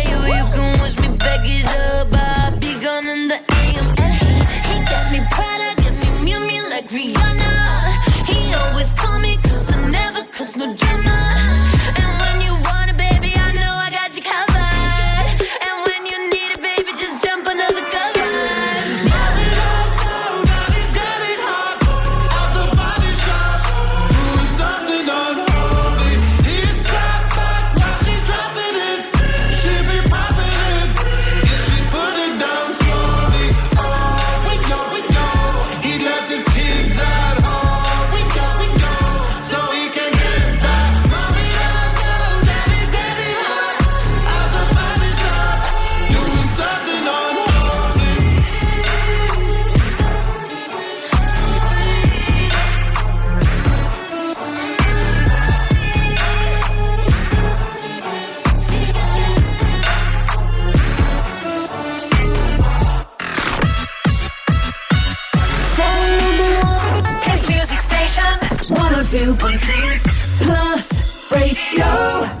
Radio.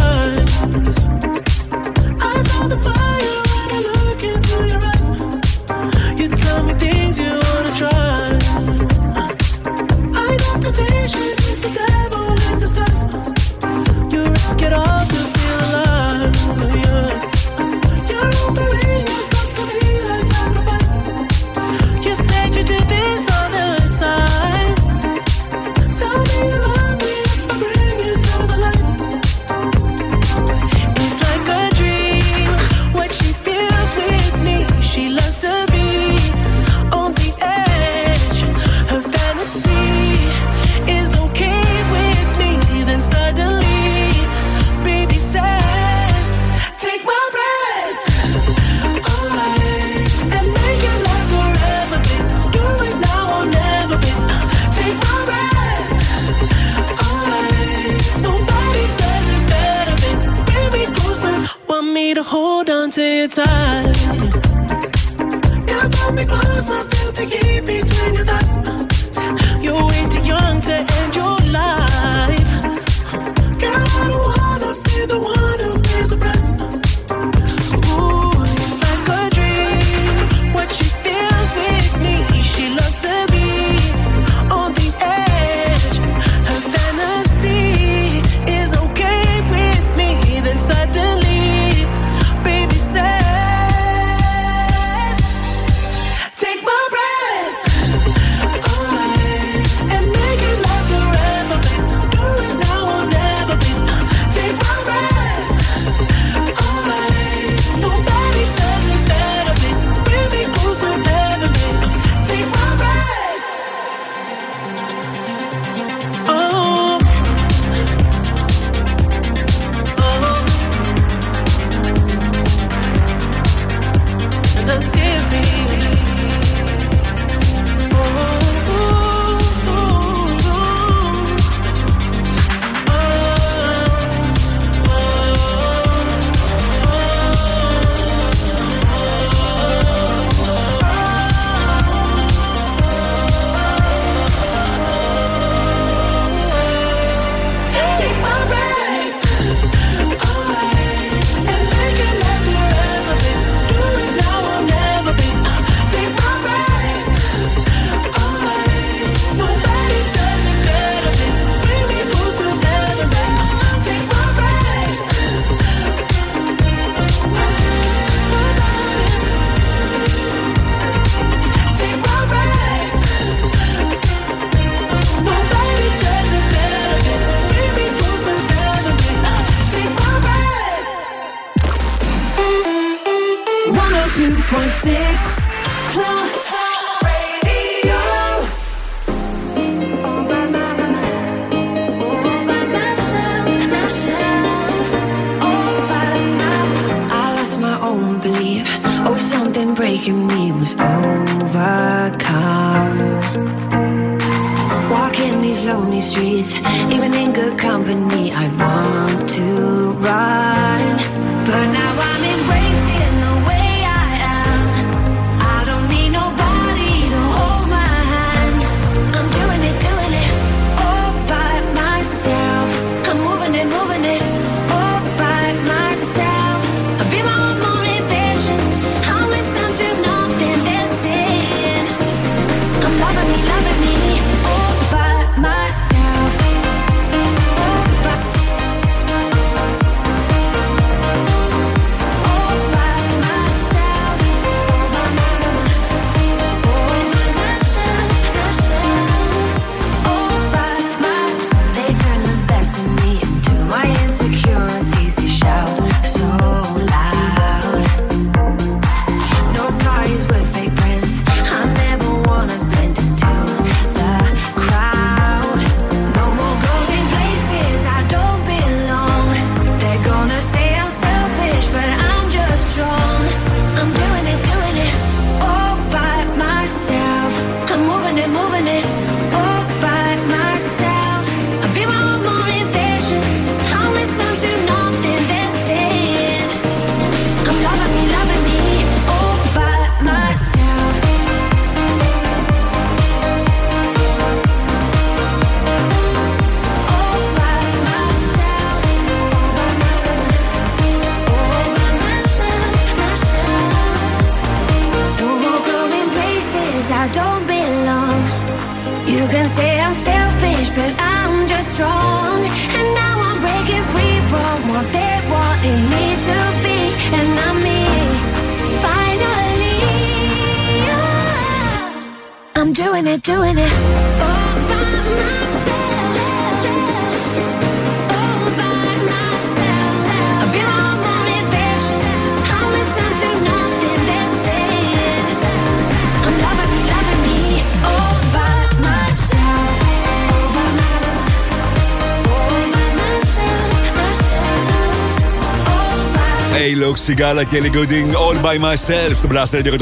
Halo, Σιγάλα και Ellie Goulding, All by myself στο Blast Radio 102,6.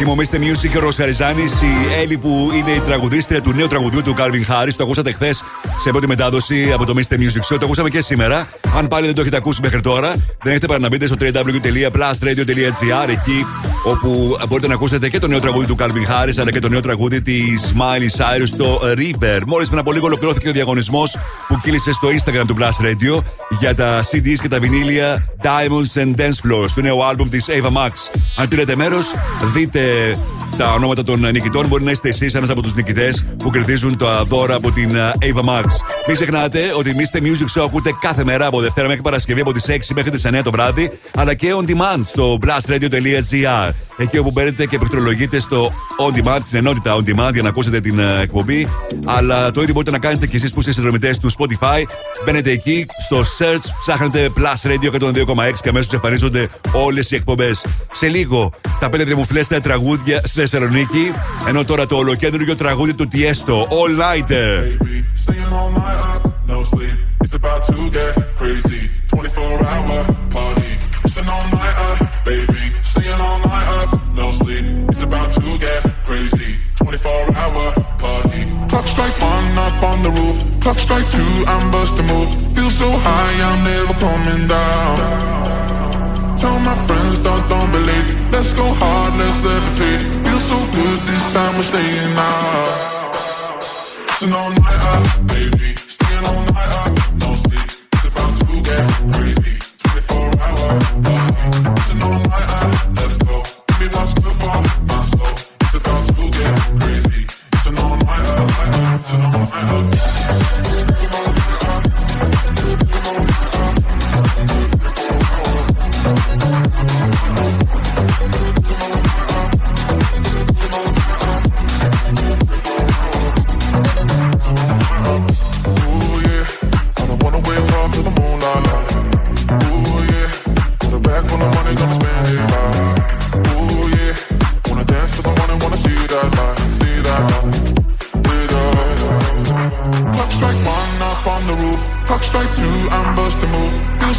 Είμαι ο Mr. Music, ο Ροσαριζάνη, η Έλλη που είναι η τραγουδίστρια του νέου τραγουδιού του Calvin Harris. Το ακούσατε χθες σε πρώτη μετάδοση από το Mr. Music Show. Το ακούσαμε και σήμερα. Αν πάλι δεν το έχετε ακούσει μέχρι τώρα, δεν έχετε παρά να μπείτε στο www.plusradio.gr εκεί όπου μπορείτε να ακούσετε και το νέο τραγούδι του Calvin Harris αλλά και το νέο τραγούδι της Miley Cyrus στο River. Μόλις πριν από λίγο ολοκληρώθηκε ο διαγωνισμός που κύλησε στο Instagram του Blast Radio για τα CDs και τα βινίλια Diamonds and Dance Floors του νέου άλμπουμ της Ava Max. Αν πήρετε μέρος, δείτε τα ονόματα των νικητών. Μπορεί να είστε εσείς ένας από τους νικητές που κερδίζουν τα δώρα από την ε, Ava Max. Μην ξεχνάτε ότι Mr. Music Show ακούτε κάθε μέρα από Δευτέρα μέχρι Παρασκευή από τις 6 μέχρι τις 9 το βράδυ, αλλά και on demand στο blastradio.gr. Εκεί όπου μπαίνετε και πληκτρολογείτε στο on demand, στην ενότητα on demand για να ακούσετε την ε, εκπομπή. Αλλά το ίδιο μπορείτε να κάνετε και εσείς που είστε συνδρομητές του Spotify. Μπαίνετε εκεί στο search, ψάχνετε Plus Radio 102,6 και αμέσως εμφανίζονται όλες οι εκπομπές. Σε λίγο τα πέντε δημοφιλέστερα τραγούδια στη Θεσσαλονίκη. Ενώ τώρα το ολοκέντρο τραγούδι του Tiesto, All Nighter. Staying One up on the roof. Clock strike two, I'm busting move. Feel so high, I'm never coming down. Tell my friends, don't, don't believe. Let's go hard, let's levitate. Feel so good this time, we're staying out. An all night up, House.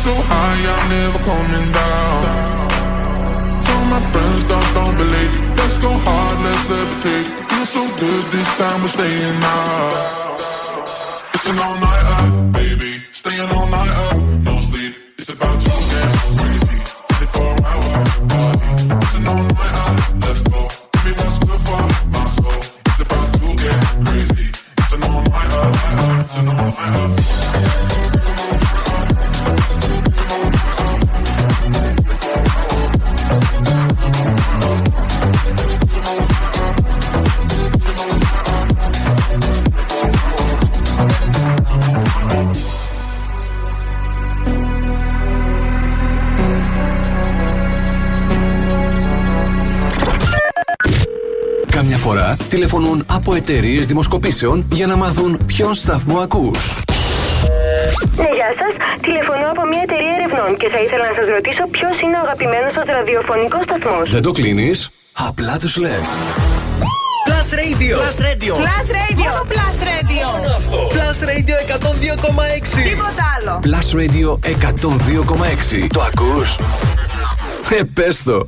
So high, I'm never coming down. Tell my friends, don't, don't be late. Let's go hard, let's levitate. Feel so good this time, we're staying out. Εταιρείες δημοσκοπήσεων για να μάθουν ποιον σταθμό ακούς. Ναι, γεια σας. Τηλεφωνώ από μια εταιρεία ερευνών και θα ήθελα να σας ρωτήσω ποιος είναι ο αγαπημένος σα ραδιοφωνικός σταθμός. Δεν το κλείνεις, απλά τους λες. Plus Radio. Plus Radio. Plus Radio. Μόνο Plus Radio. Plus Radio 102,6. Τίποτα άλλο. Plus Radio 102,6. Το ακούς; Ε, πες το.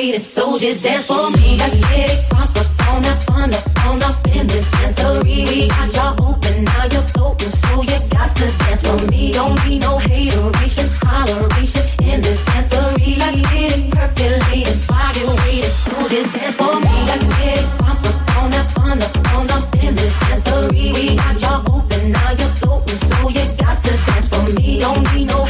waiting, so just dance for me. Let's get it crunk up on that fun up on up in this dancery. We got y'all open, now you're floating, so you got to dance for me. Don't need no hateration, holleration in this dancery. Let's get it percolated, fire waited, so just dance for me. Let's get it crunk up on that fun up, on up in this dancery. We got y'all open, now you're floating, so you got to dance for me. Don't need no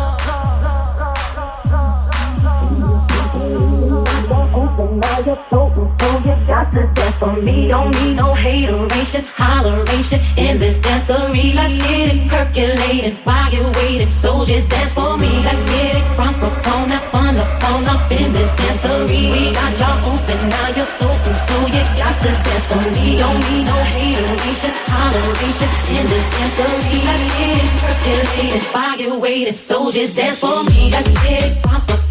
Now you're floating, so you got to dance for me. Don't need no hateration, holleration in this dancery. Let's get it percolated while you're waiting. So just dance for me. Let's get it crunk up on that fun up in this dancery. We got y'all open, now you're floating, so you got to dance for me. Don't need no hateration, holleration in this dancery. Let's get it percolated while you're waiting. So just dance for me. Let's get it crunk up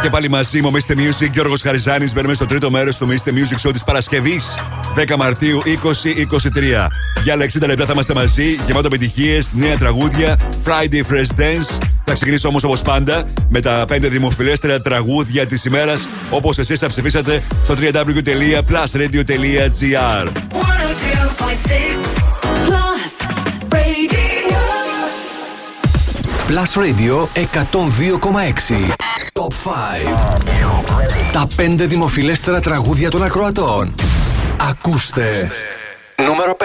Και πάλι μαζί μου, Mr. Music, Γιώργος Χαριζάνης. Μπαίνουμε στο τρίτο μέρος του Mr. Music Show της Παρασκευής 10 Μαρτίου 2023. Για άλλα 60 λεπτά θα είμαστε μαζί, γεμάτο επιτυχίες, νέα τραγούδια, Friday Fresh Dance. Θα ξεκινήσω όμως όπως πάντα με τα 5 δημοφιλέστερα τραγούδια της ημέρας, όπως εσείς θα ψηφίσατε στο www.plusradio.gr. 102.6 Plus Radio. Plus Radio 102,6. Top 5. Τα 5 δημοφιλέστερα τραγούδια των ακροατών. Ακούστε. Νούμερο 5.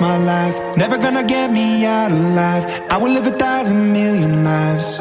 my life. Never gonna get me out alive. I will live a thousand million lives.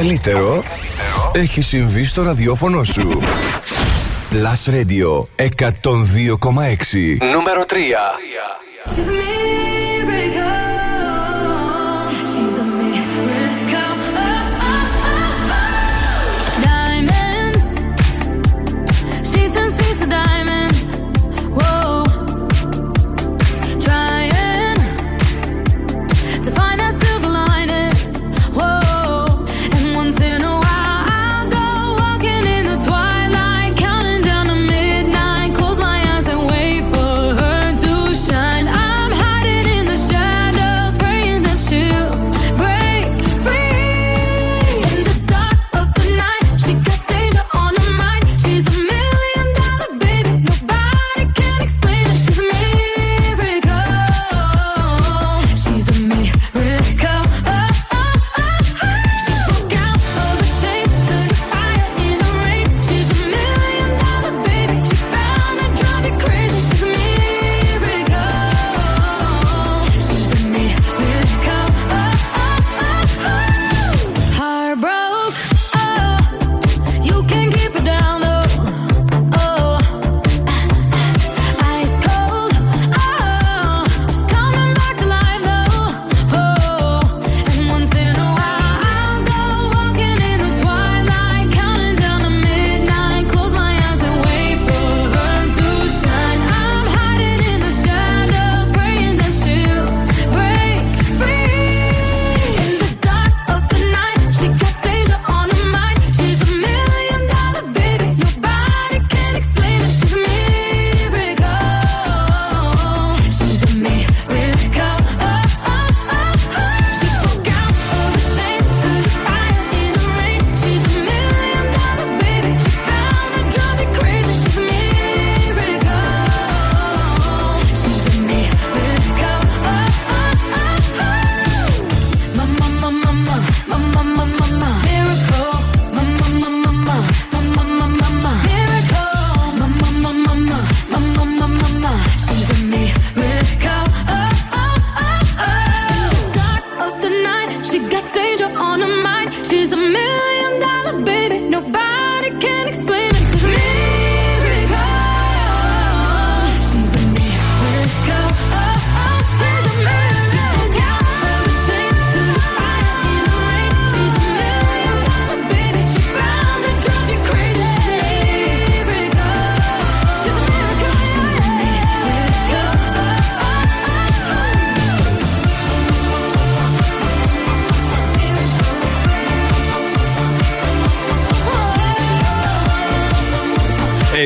καλύτερο έχει συμβεί στο ραδιόφωνο σου. Plus Radio 102,6 Νούμερο 3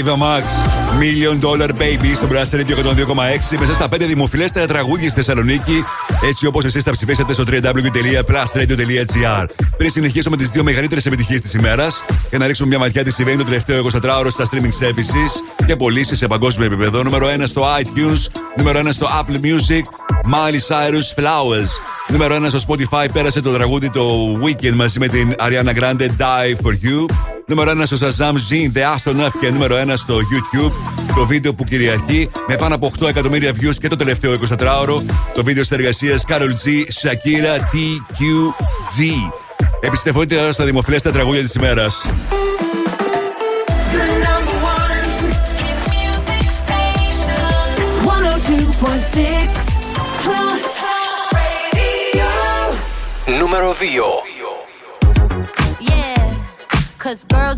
Ava Max. Million Dollar Baby στο Brass Radio 102,6 μέσα στα 5 δημοφιλέστερα τραγούδια στη Θεσσαλονίκη, έτσι όπως εσείς τα ψηφίσατε στο www.plusradio.gr. Πριν συνεχίσουμε τις δύο μεγαλύτερες επιτυχίες της ημέρας, για να ρίξουμε μια ματιά τι συμβαίνει το τελευταίο 24ωρο στα streaming services και πωλήσεις σε παγκόσμιο επίπεδο. Νούμερο 1 στο iTunes, νούμερο 1 στο Apple Music, Miley Cyrus Flowers. Νούμερο 1 στο Spotify πέρασε το τραγούδι το Weekend μαζί με την Ariana Grande Die for You. Νούμερο 1 στο Shazam Jean, The Astronaut και νούμερο 1 στο YouTube. Το βίντεο που κυριαρχεί με πάνω από 8 εκατομμύρια views και το τελευταίο 24ωρο. Το βίντεο συνεργασία Carol G, Shakira TQG. Επιστρεφόντια τώρα στα δημοφιλέστερα τραγούδια της ημέρας. Νούμερο 2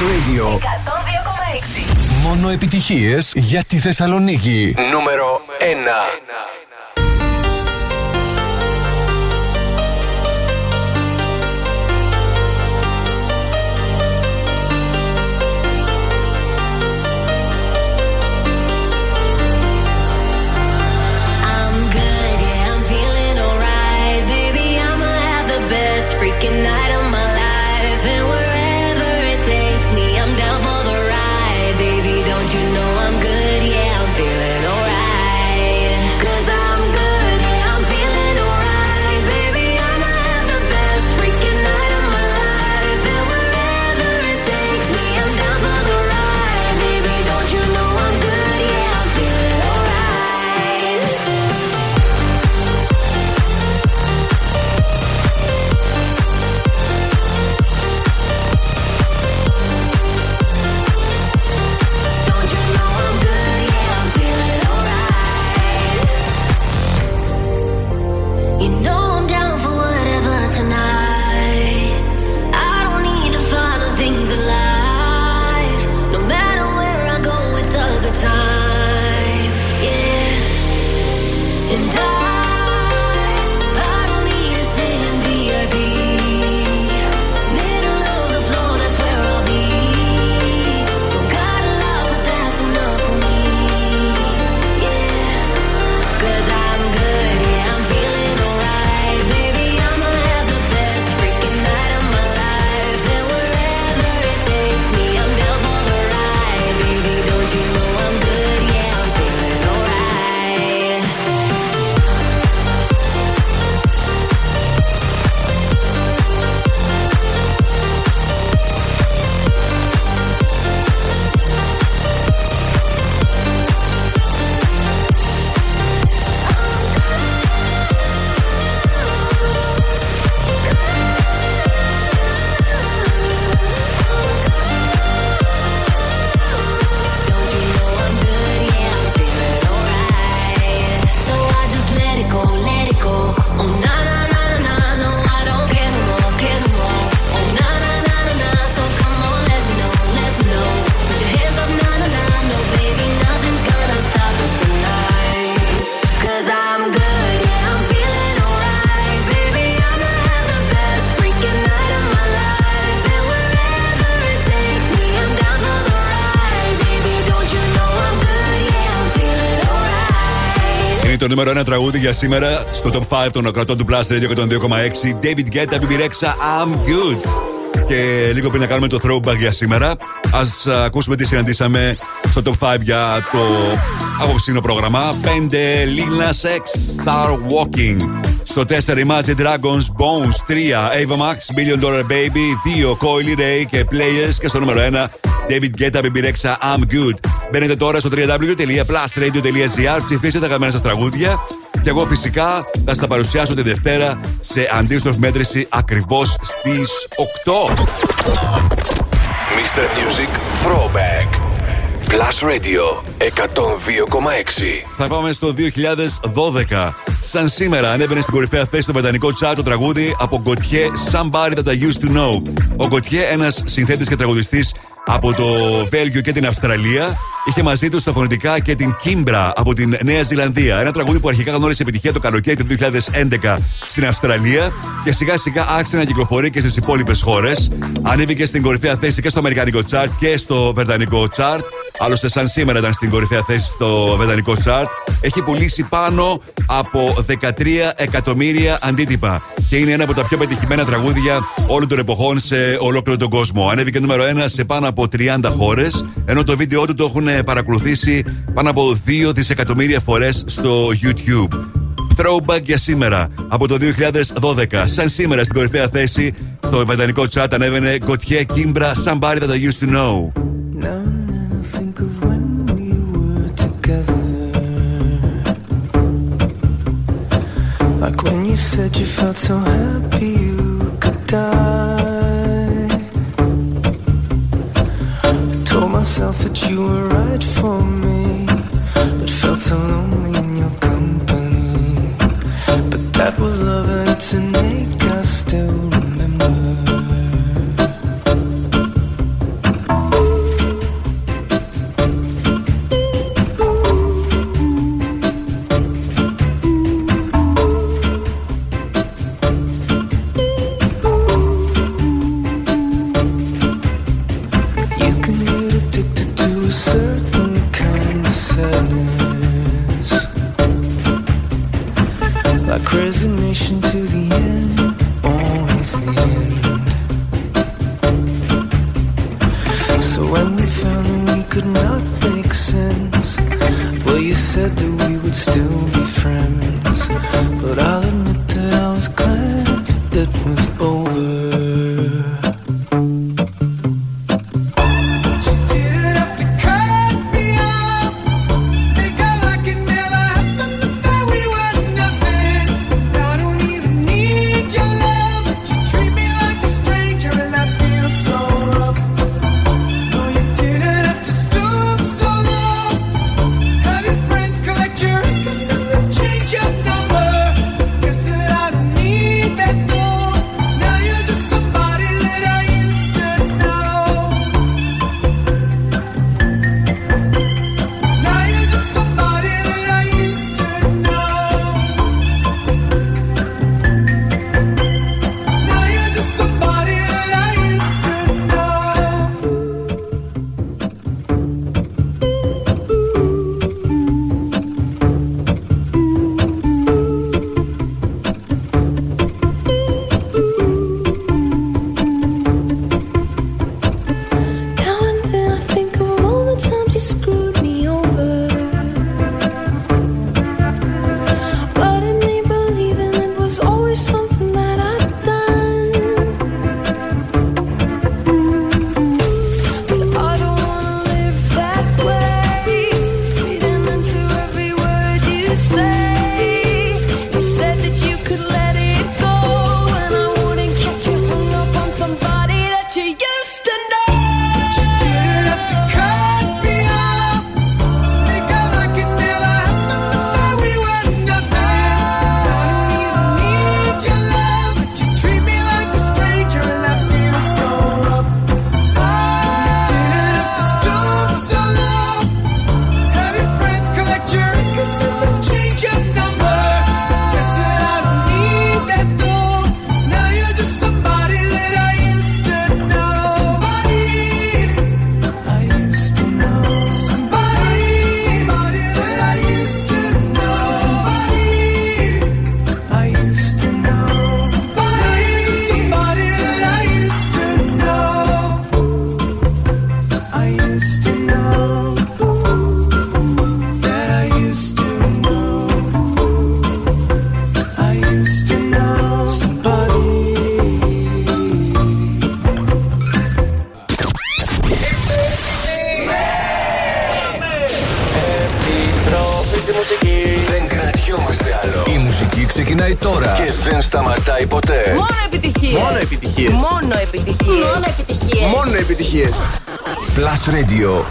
Radio. 102,6. Μόνο επιτυχίες για τη Θεσσαλονίκη. Νούμερο 1. Το νούμερο 1 τραγούδι για σήμερα στο top 5 των κρατών του Plus Radio 102,6. David Guetta, BB Rexha, I'm good. Και λίγο πριν να κάνουμε το throwback για σήμερα, α ακούσουμε τι συναντήσαμε στο top 5 για το απόψινο πρόγραμμα. 5 Lil Nas X, Star Walking. Στο 4 Imagine Dragons, Bones. 3 Ava Max, Million Dollar Baby. 2 Coily Ray και Players. Και στο νούμερο 1 David Guetta, BB Rexha, I'm good. Μπαίνετε τώρα στο www.plusradio.gr, ψηφίστε τα αγαπημένα σας τραγούδια. Και εγώ φυσικά θα στα παρουσιάσω τη Δευτέρα σε αντίστροφη μέτρηση ακριβώς στις 8. Mr. Music Throwback. Plus Radio 102,6. Θα πάμε στο 2012. Σαν σήμερα ανέβαινε στην κορυφαία θέση στο βρετανικό τσάρ το τραγούδι από Γκοτιέ Somebody That I Used to Know. Ο Γκοτιέ, ένας συνθέτης και τραγουδιστής από το Βέλγιο και την Αυστραλία, είχε μαζί του στα φωνητικά και την Κίμπρα από την Νέα Ζηλανδία. Ένα τραγούδι που αρχικά γνώρισε επιτυχία το καλοκαίρι του 2011 στην Αυστραλία και σιγά σιγά άρχισε να κυκλοφορεί και στις υπόλοιπες χώρες. Ανέβηκε στην κορυφαία θέση και στο Αμερικανικό τσάρτ και στο Βρετανικό τσάρτ. Άλλωστε, σαν σήμερα ήταν στην κορυφαία θέση στο Βρετανικό τσάρτ. Έχει πουλήσει πάνω από 13 εκατομμύρια αντίτυπα και είναι ένα από τα πιο πετυχημένα τραγούδια όλων των εποχών σε ολόκληρο τον κόσμο. Ανέβηκε νούμερο 1 σε πάνω από από 30 χώρες, ενώ το βίντεο του το έχουν ε, παρακολουθήσει πάνω από 2 δισεκατομμύρια φορές στο YouTube. Throwback για σήμερα, από το 2012. Σαν σήμερα στην κορυφαία θέση στο βαλτανικό chat ανέβαινε: Κοτιέ, Κύμπρα, Somebody that used to know. Myself that you were right for me, but felt so lonely in your company. But that was love and an ache I still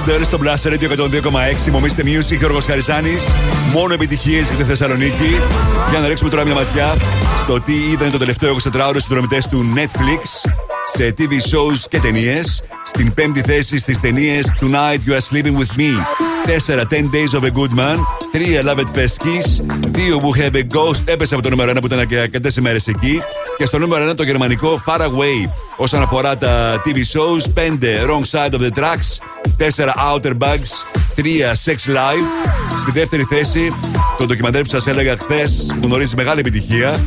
Supermodel στο Blast Radio 102,6. Μομίστε Music, Γιώργος Χαριζάνης. Μόνο επιτυχίες για τη Θεσσαλονίκη. Για να ρίξουμε τώρα μια ματιά στο τι είδαν το τελευταίο 24ωρο συνδρομητές του Netflix σε TV shows και ταινίες. Στην πέμπτη θέση στις ταινίες Tonight You Are Sleeping With Me. 4 10 Days of a Good Man. 3 Love It Best Kiss. 2 Who Have a Ghost έπεσε από το νούμερο 1 που ήταν και αρκετές ημέρες εκεί. Και στο νούμερο 1 το γερμανικό Far Away. Όσον αφορά τα TV shows, 5 Wrong Side of the Tracks. 4 Outer Bags. 3 Sex Live. Στη δεύτερη θέση το ντοκιμαντέρ που σας έλεγα χθες που γνωρίζει μεγάλη επιτυχία.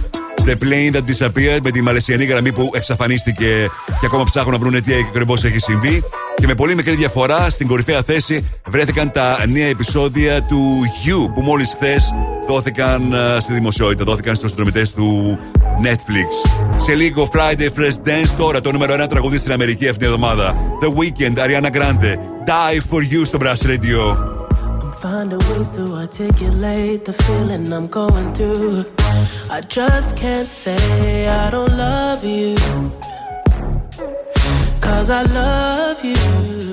The Plane That Disappeared με τη μαλαισιανή γραμμή που εξαφανίστηκε και ακόμα ψάχνουν να βρουν τι ακριβώς έχει συμβεί. Και με πολύ μικρή διαφορά στην κορυφαία θέση βρέθηκαν τα νέα επεισόδια του You που μόλις χθες δόθηκαν ε, στη δημοσιότητα, δόθηκαν στους συνδρομητέ του Netflix. Σε λίγο Friday Fresh Dance, τώρα το νούμερο 1 τραγούδι στην Αμερική αυτήν την εβδομάδα. The Weekend, Ariana Grande. Die for you στο Brass Radio. Finding ways to articulate the feeling I'm going through. I just can't say I don't love you. Cause I love you.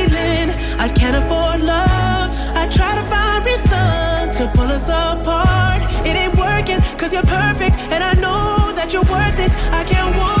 I can't afford love. I try to find reason to pull us apart. It ain't working, cause you're perfect. And I know that you're worth it. I can't walk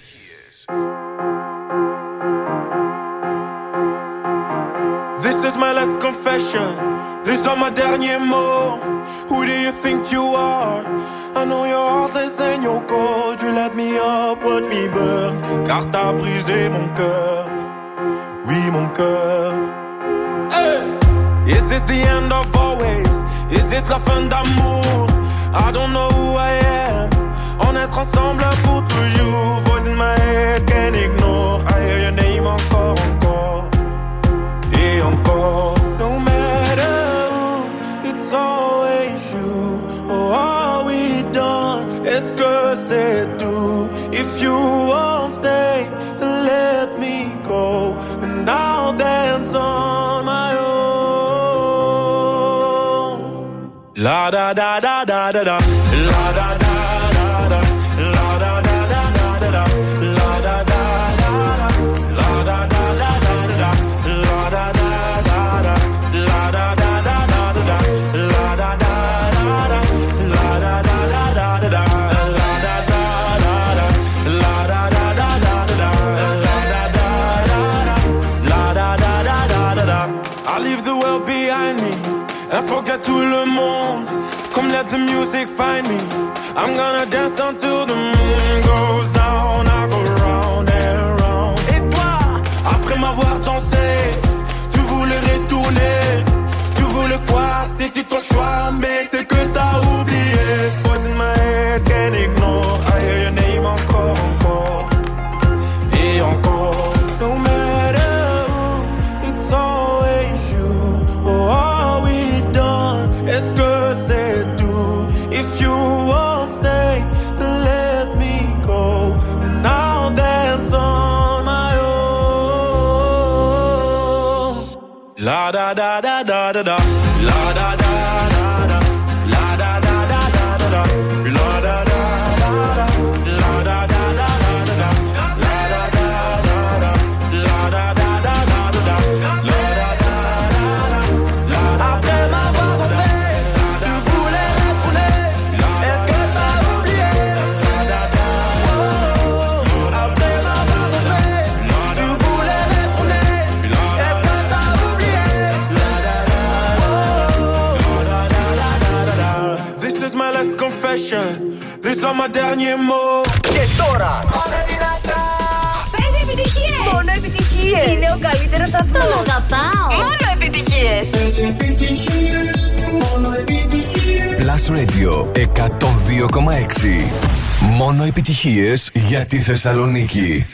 τη Θεσσαλονίκη.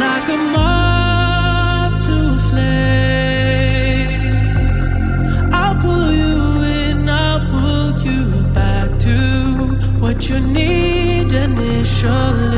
Like a sure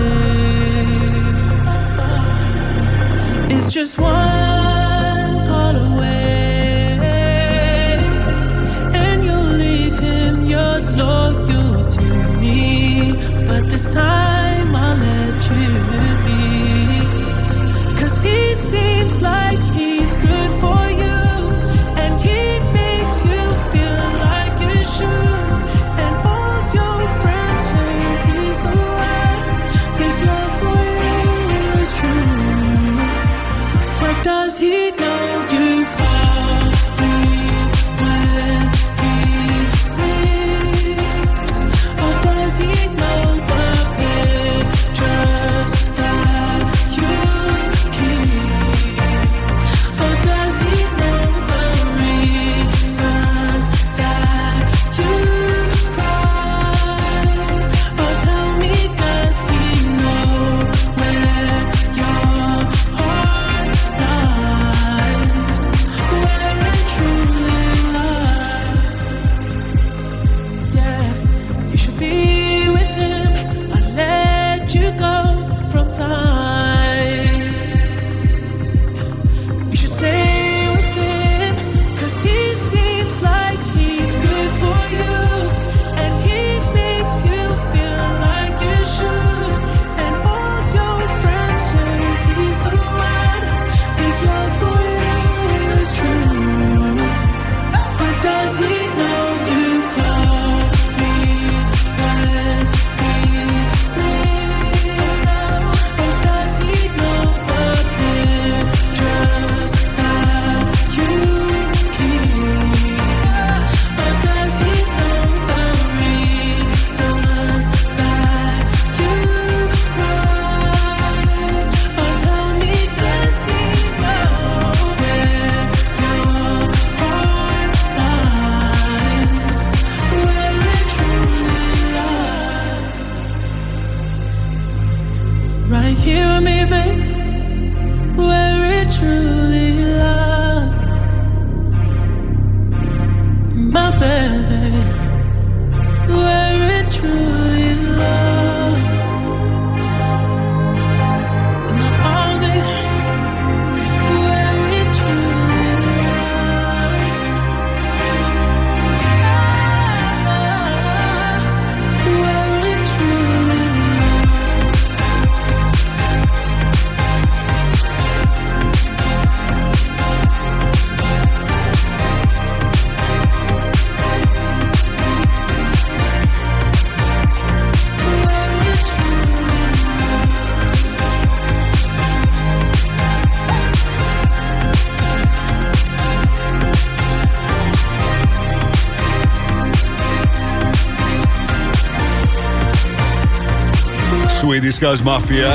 House Mafia.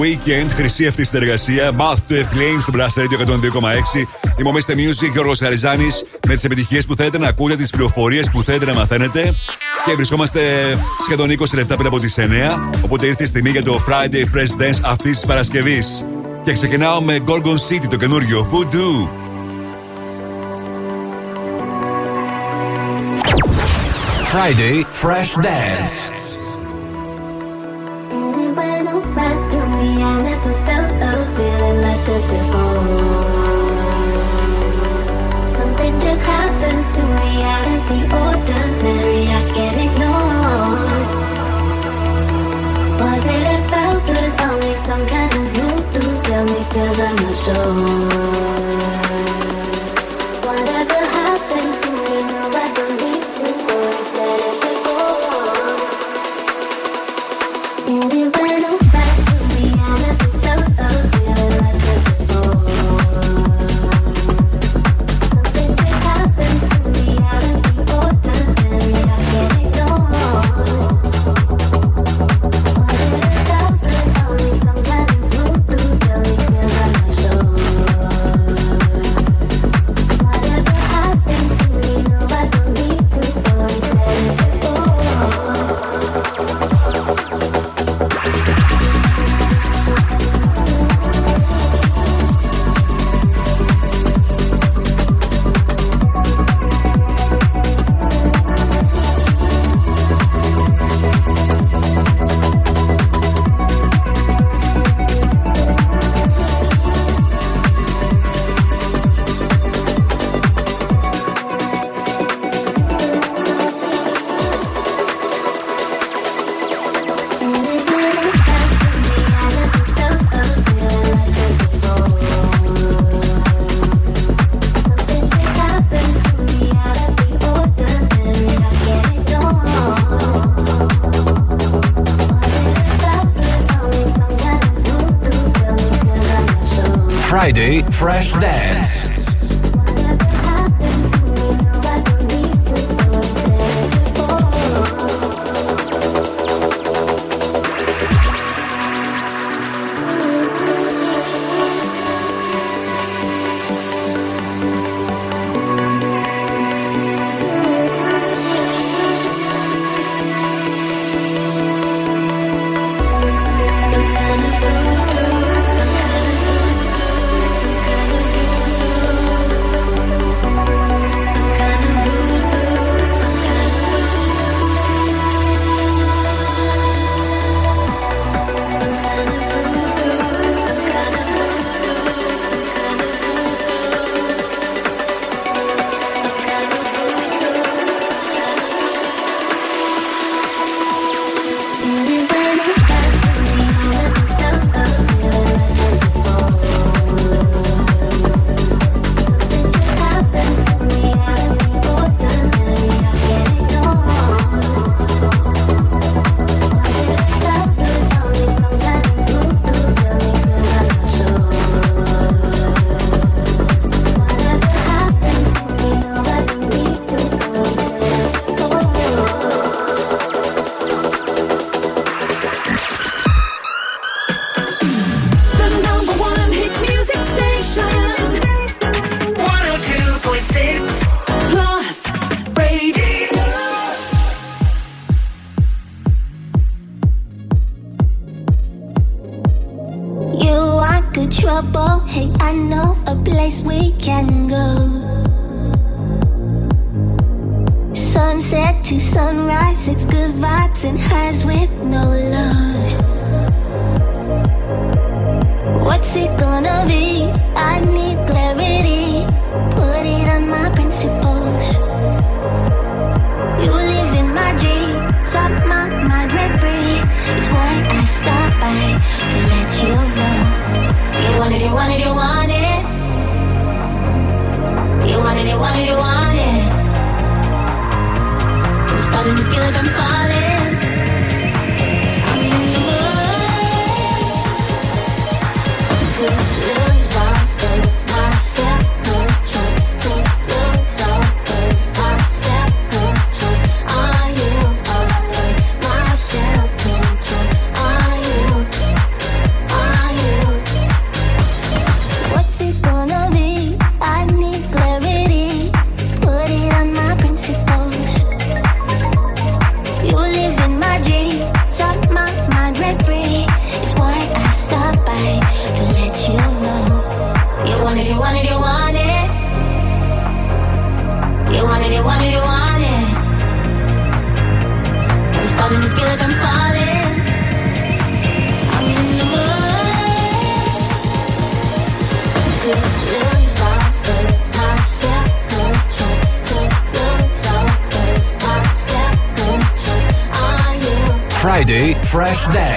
Weekend, χρυσή αυτή συνεργασία. Bath to a Flame στο Blast Radio 102,6. Θυμόμαστε Music, Γιώργος Καριζάνη. με τις επιτυχίες που θέλετε να ακούτε, τις πληροφορίες που θέλετε να μαθαίνετε. Και βρισκόμαστε σχεδόν 20 λεπτά πριν από τις 9. Οπότε ήρθε η στιγμή για το Friday Fresh Dance αυτής της Παρασκευής. Και ξεκινάω με Gorgon City, το καινούριο Voodoo. Friday Fresh Dance. show. Fresh Dance. Fresh Dance.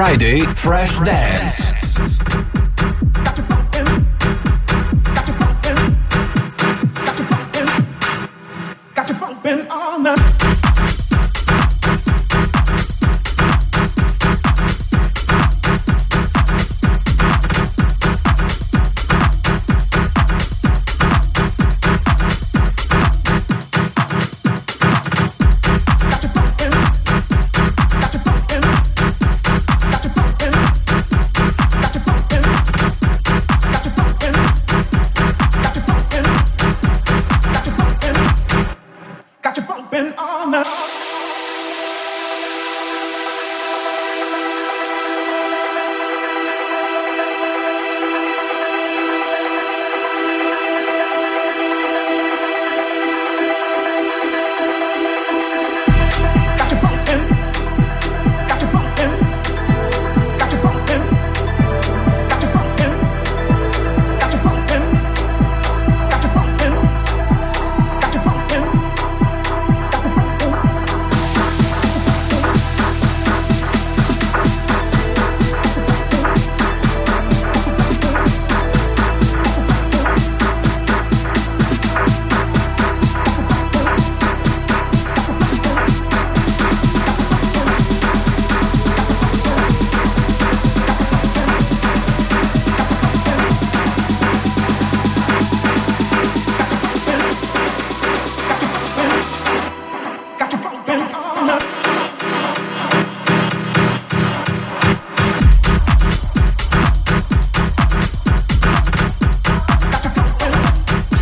Friday Fresh Dance.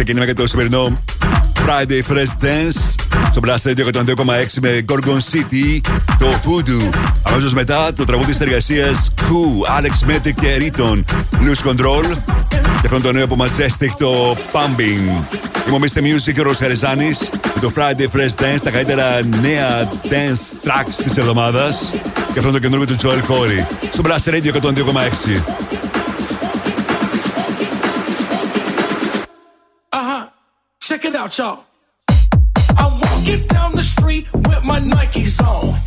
Ξεκινάμε και το σημερινό Friday Fresh Dance στο Blast Radio 102,6 με Gorgon City, το Voodoo. Αμέσως μετά το τραγούδι της εργασίας Koo, Alex Metric και Riton, Lose Control. Και αυτό είναι το νέο από Majestic, το Pumping. Είμαι ο Mr. Music, ο Ροσχαριζάνη με το Friday Fresh Dance, τα καλύτερα νέα dance tracks της εβδομάδας. Και αυτό είναι το καινούργιο του Joel Corey στο Blast Radio 102,6. Out, y'all. I'm walking down the street with my Nikes on.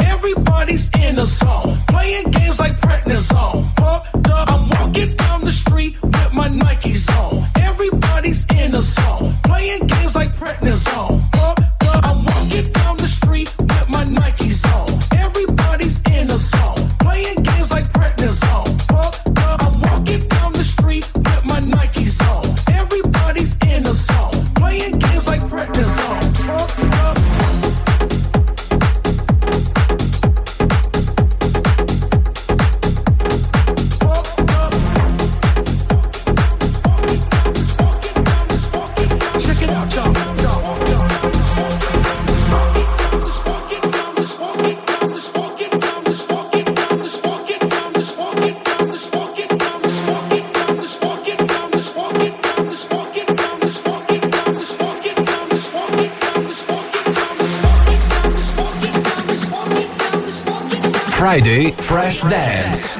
Friday Fresh Dance.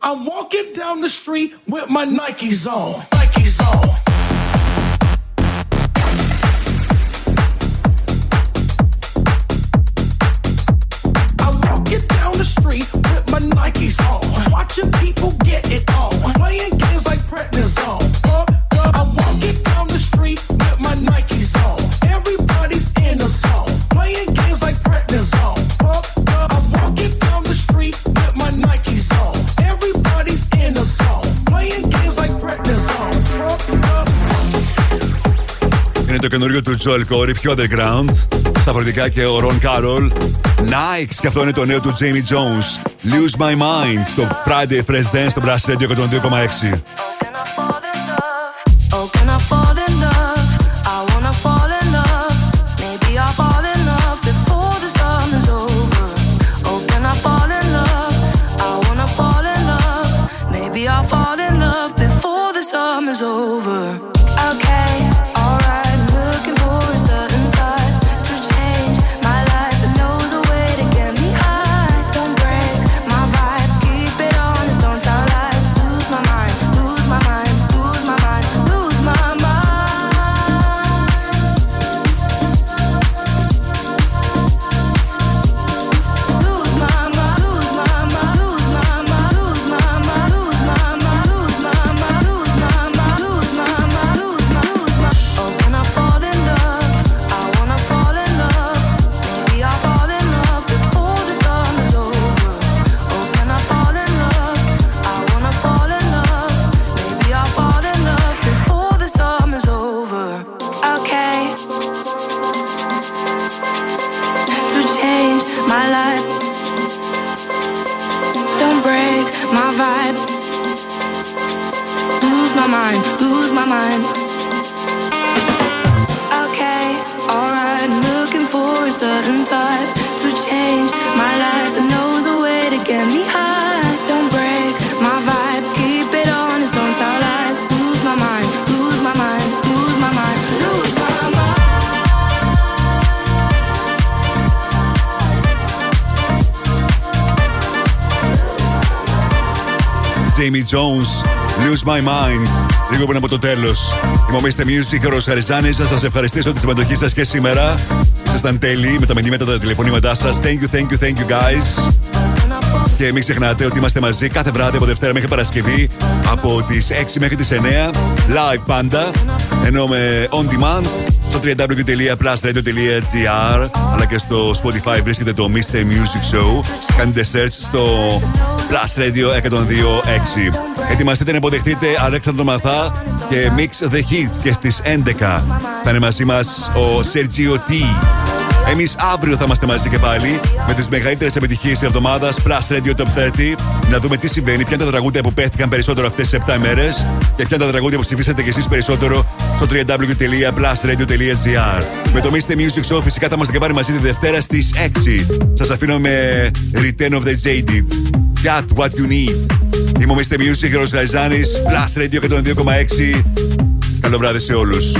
I'm walking down the street with my. Nikes on. Καινούριο του Joel Corey, πιο underground. Στα φορτικά και ο Ron Carroll. Nikes και αυτό είναι το νέο του Jamie Jones. Lose My Mind στο Friday Fresh Dance στο Brass Radio 102,6. My Mind. Λίγο πριν από το τέλος. Είμαι Music, ο Ροσαριζάνη. Να σας ευχαριστήσω τη συμμετοχή σας και σήμερα. Ήσασταν τέλειοι με τα μηνύματα, τα τηλεφωνήματά σας. Thank you, thank you, thank you, guys. Και μην ξεχνάτε ότι είμαστε μαζί κάθε βράδυ από Δευτέρα μέχρι Παρασκευή από τις 6 μέχρι τις 9. Live πάντα. Ενώ με on demand στο www.plusradio.gr αλλά και στο Spotify βρίσκεται το Mr. Music Show. Κάνετε search στο Plus Radio 102.6. Ετοιμαστείτε να υποδεχτείτε Αλέξανδρο Μαθά και Mix the Hits και στις 11 θα είναι μαζί μας ο Sergio T. Εμείς αύριο θα είμαστε μαζί και πάλι με τις μεγαλύτερες επιτυχίες της εβδομάδας Plus Radio Top 30. Να δούμε τι συμβαίνει, ποια είναι τα τραγούδια που παίχτηκαν περισσότερο αυτές τις 7 ημέρε και ποια είναι τα τραγούδια που ψηφίσατε κι εσείς περισσότερο στο www.plusradio.gr. Με το Mr. Music Show φυσικά θα είμαστε και πάλι μαζί τη Δευτέρα στις 6. Σας αφήνω με Return of the Jaded. Got what you need. Είμαι ο Mr. Music, ο Γαριζάνη, Plus Radio 102,6. Καλό βράδυ σε όλους.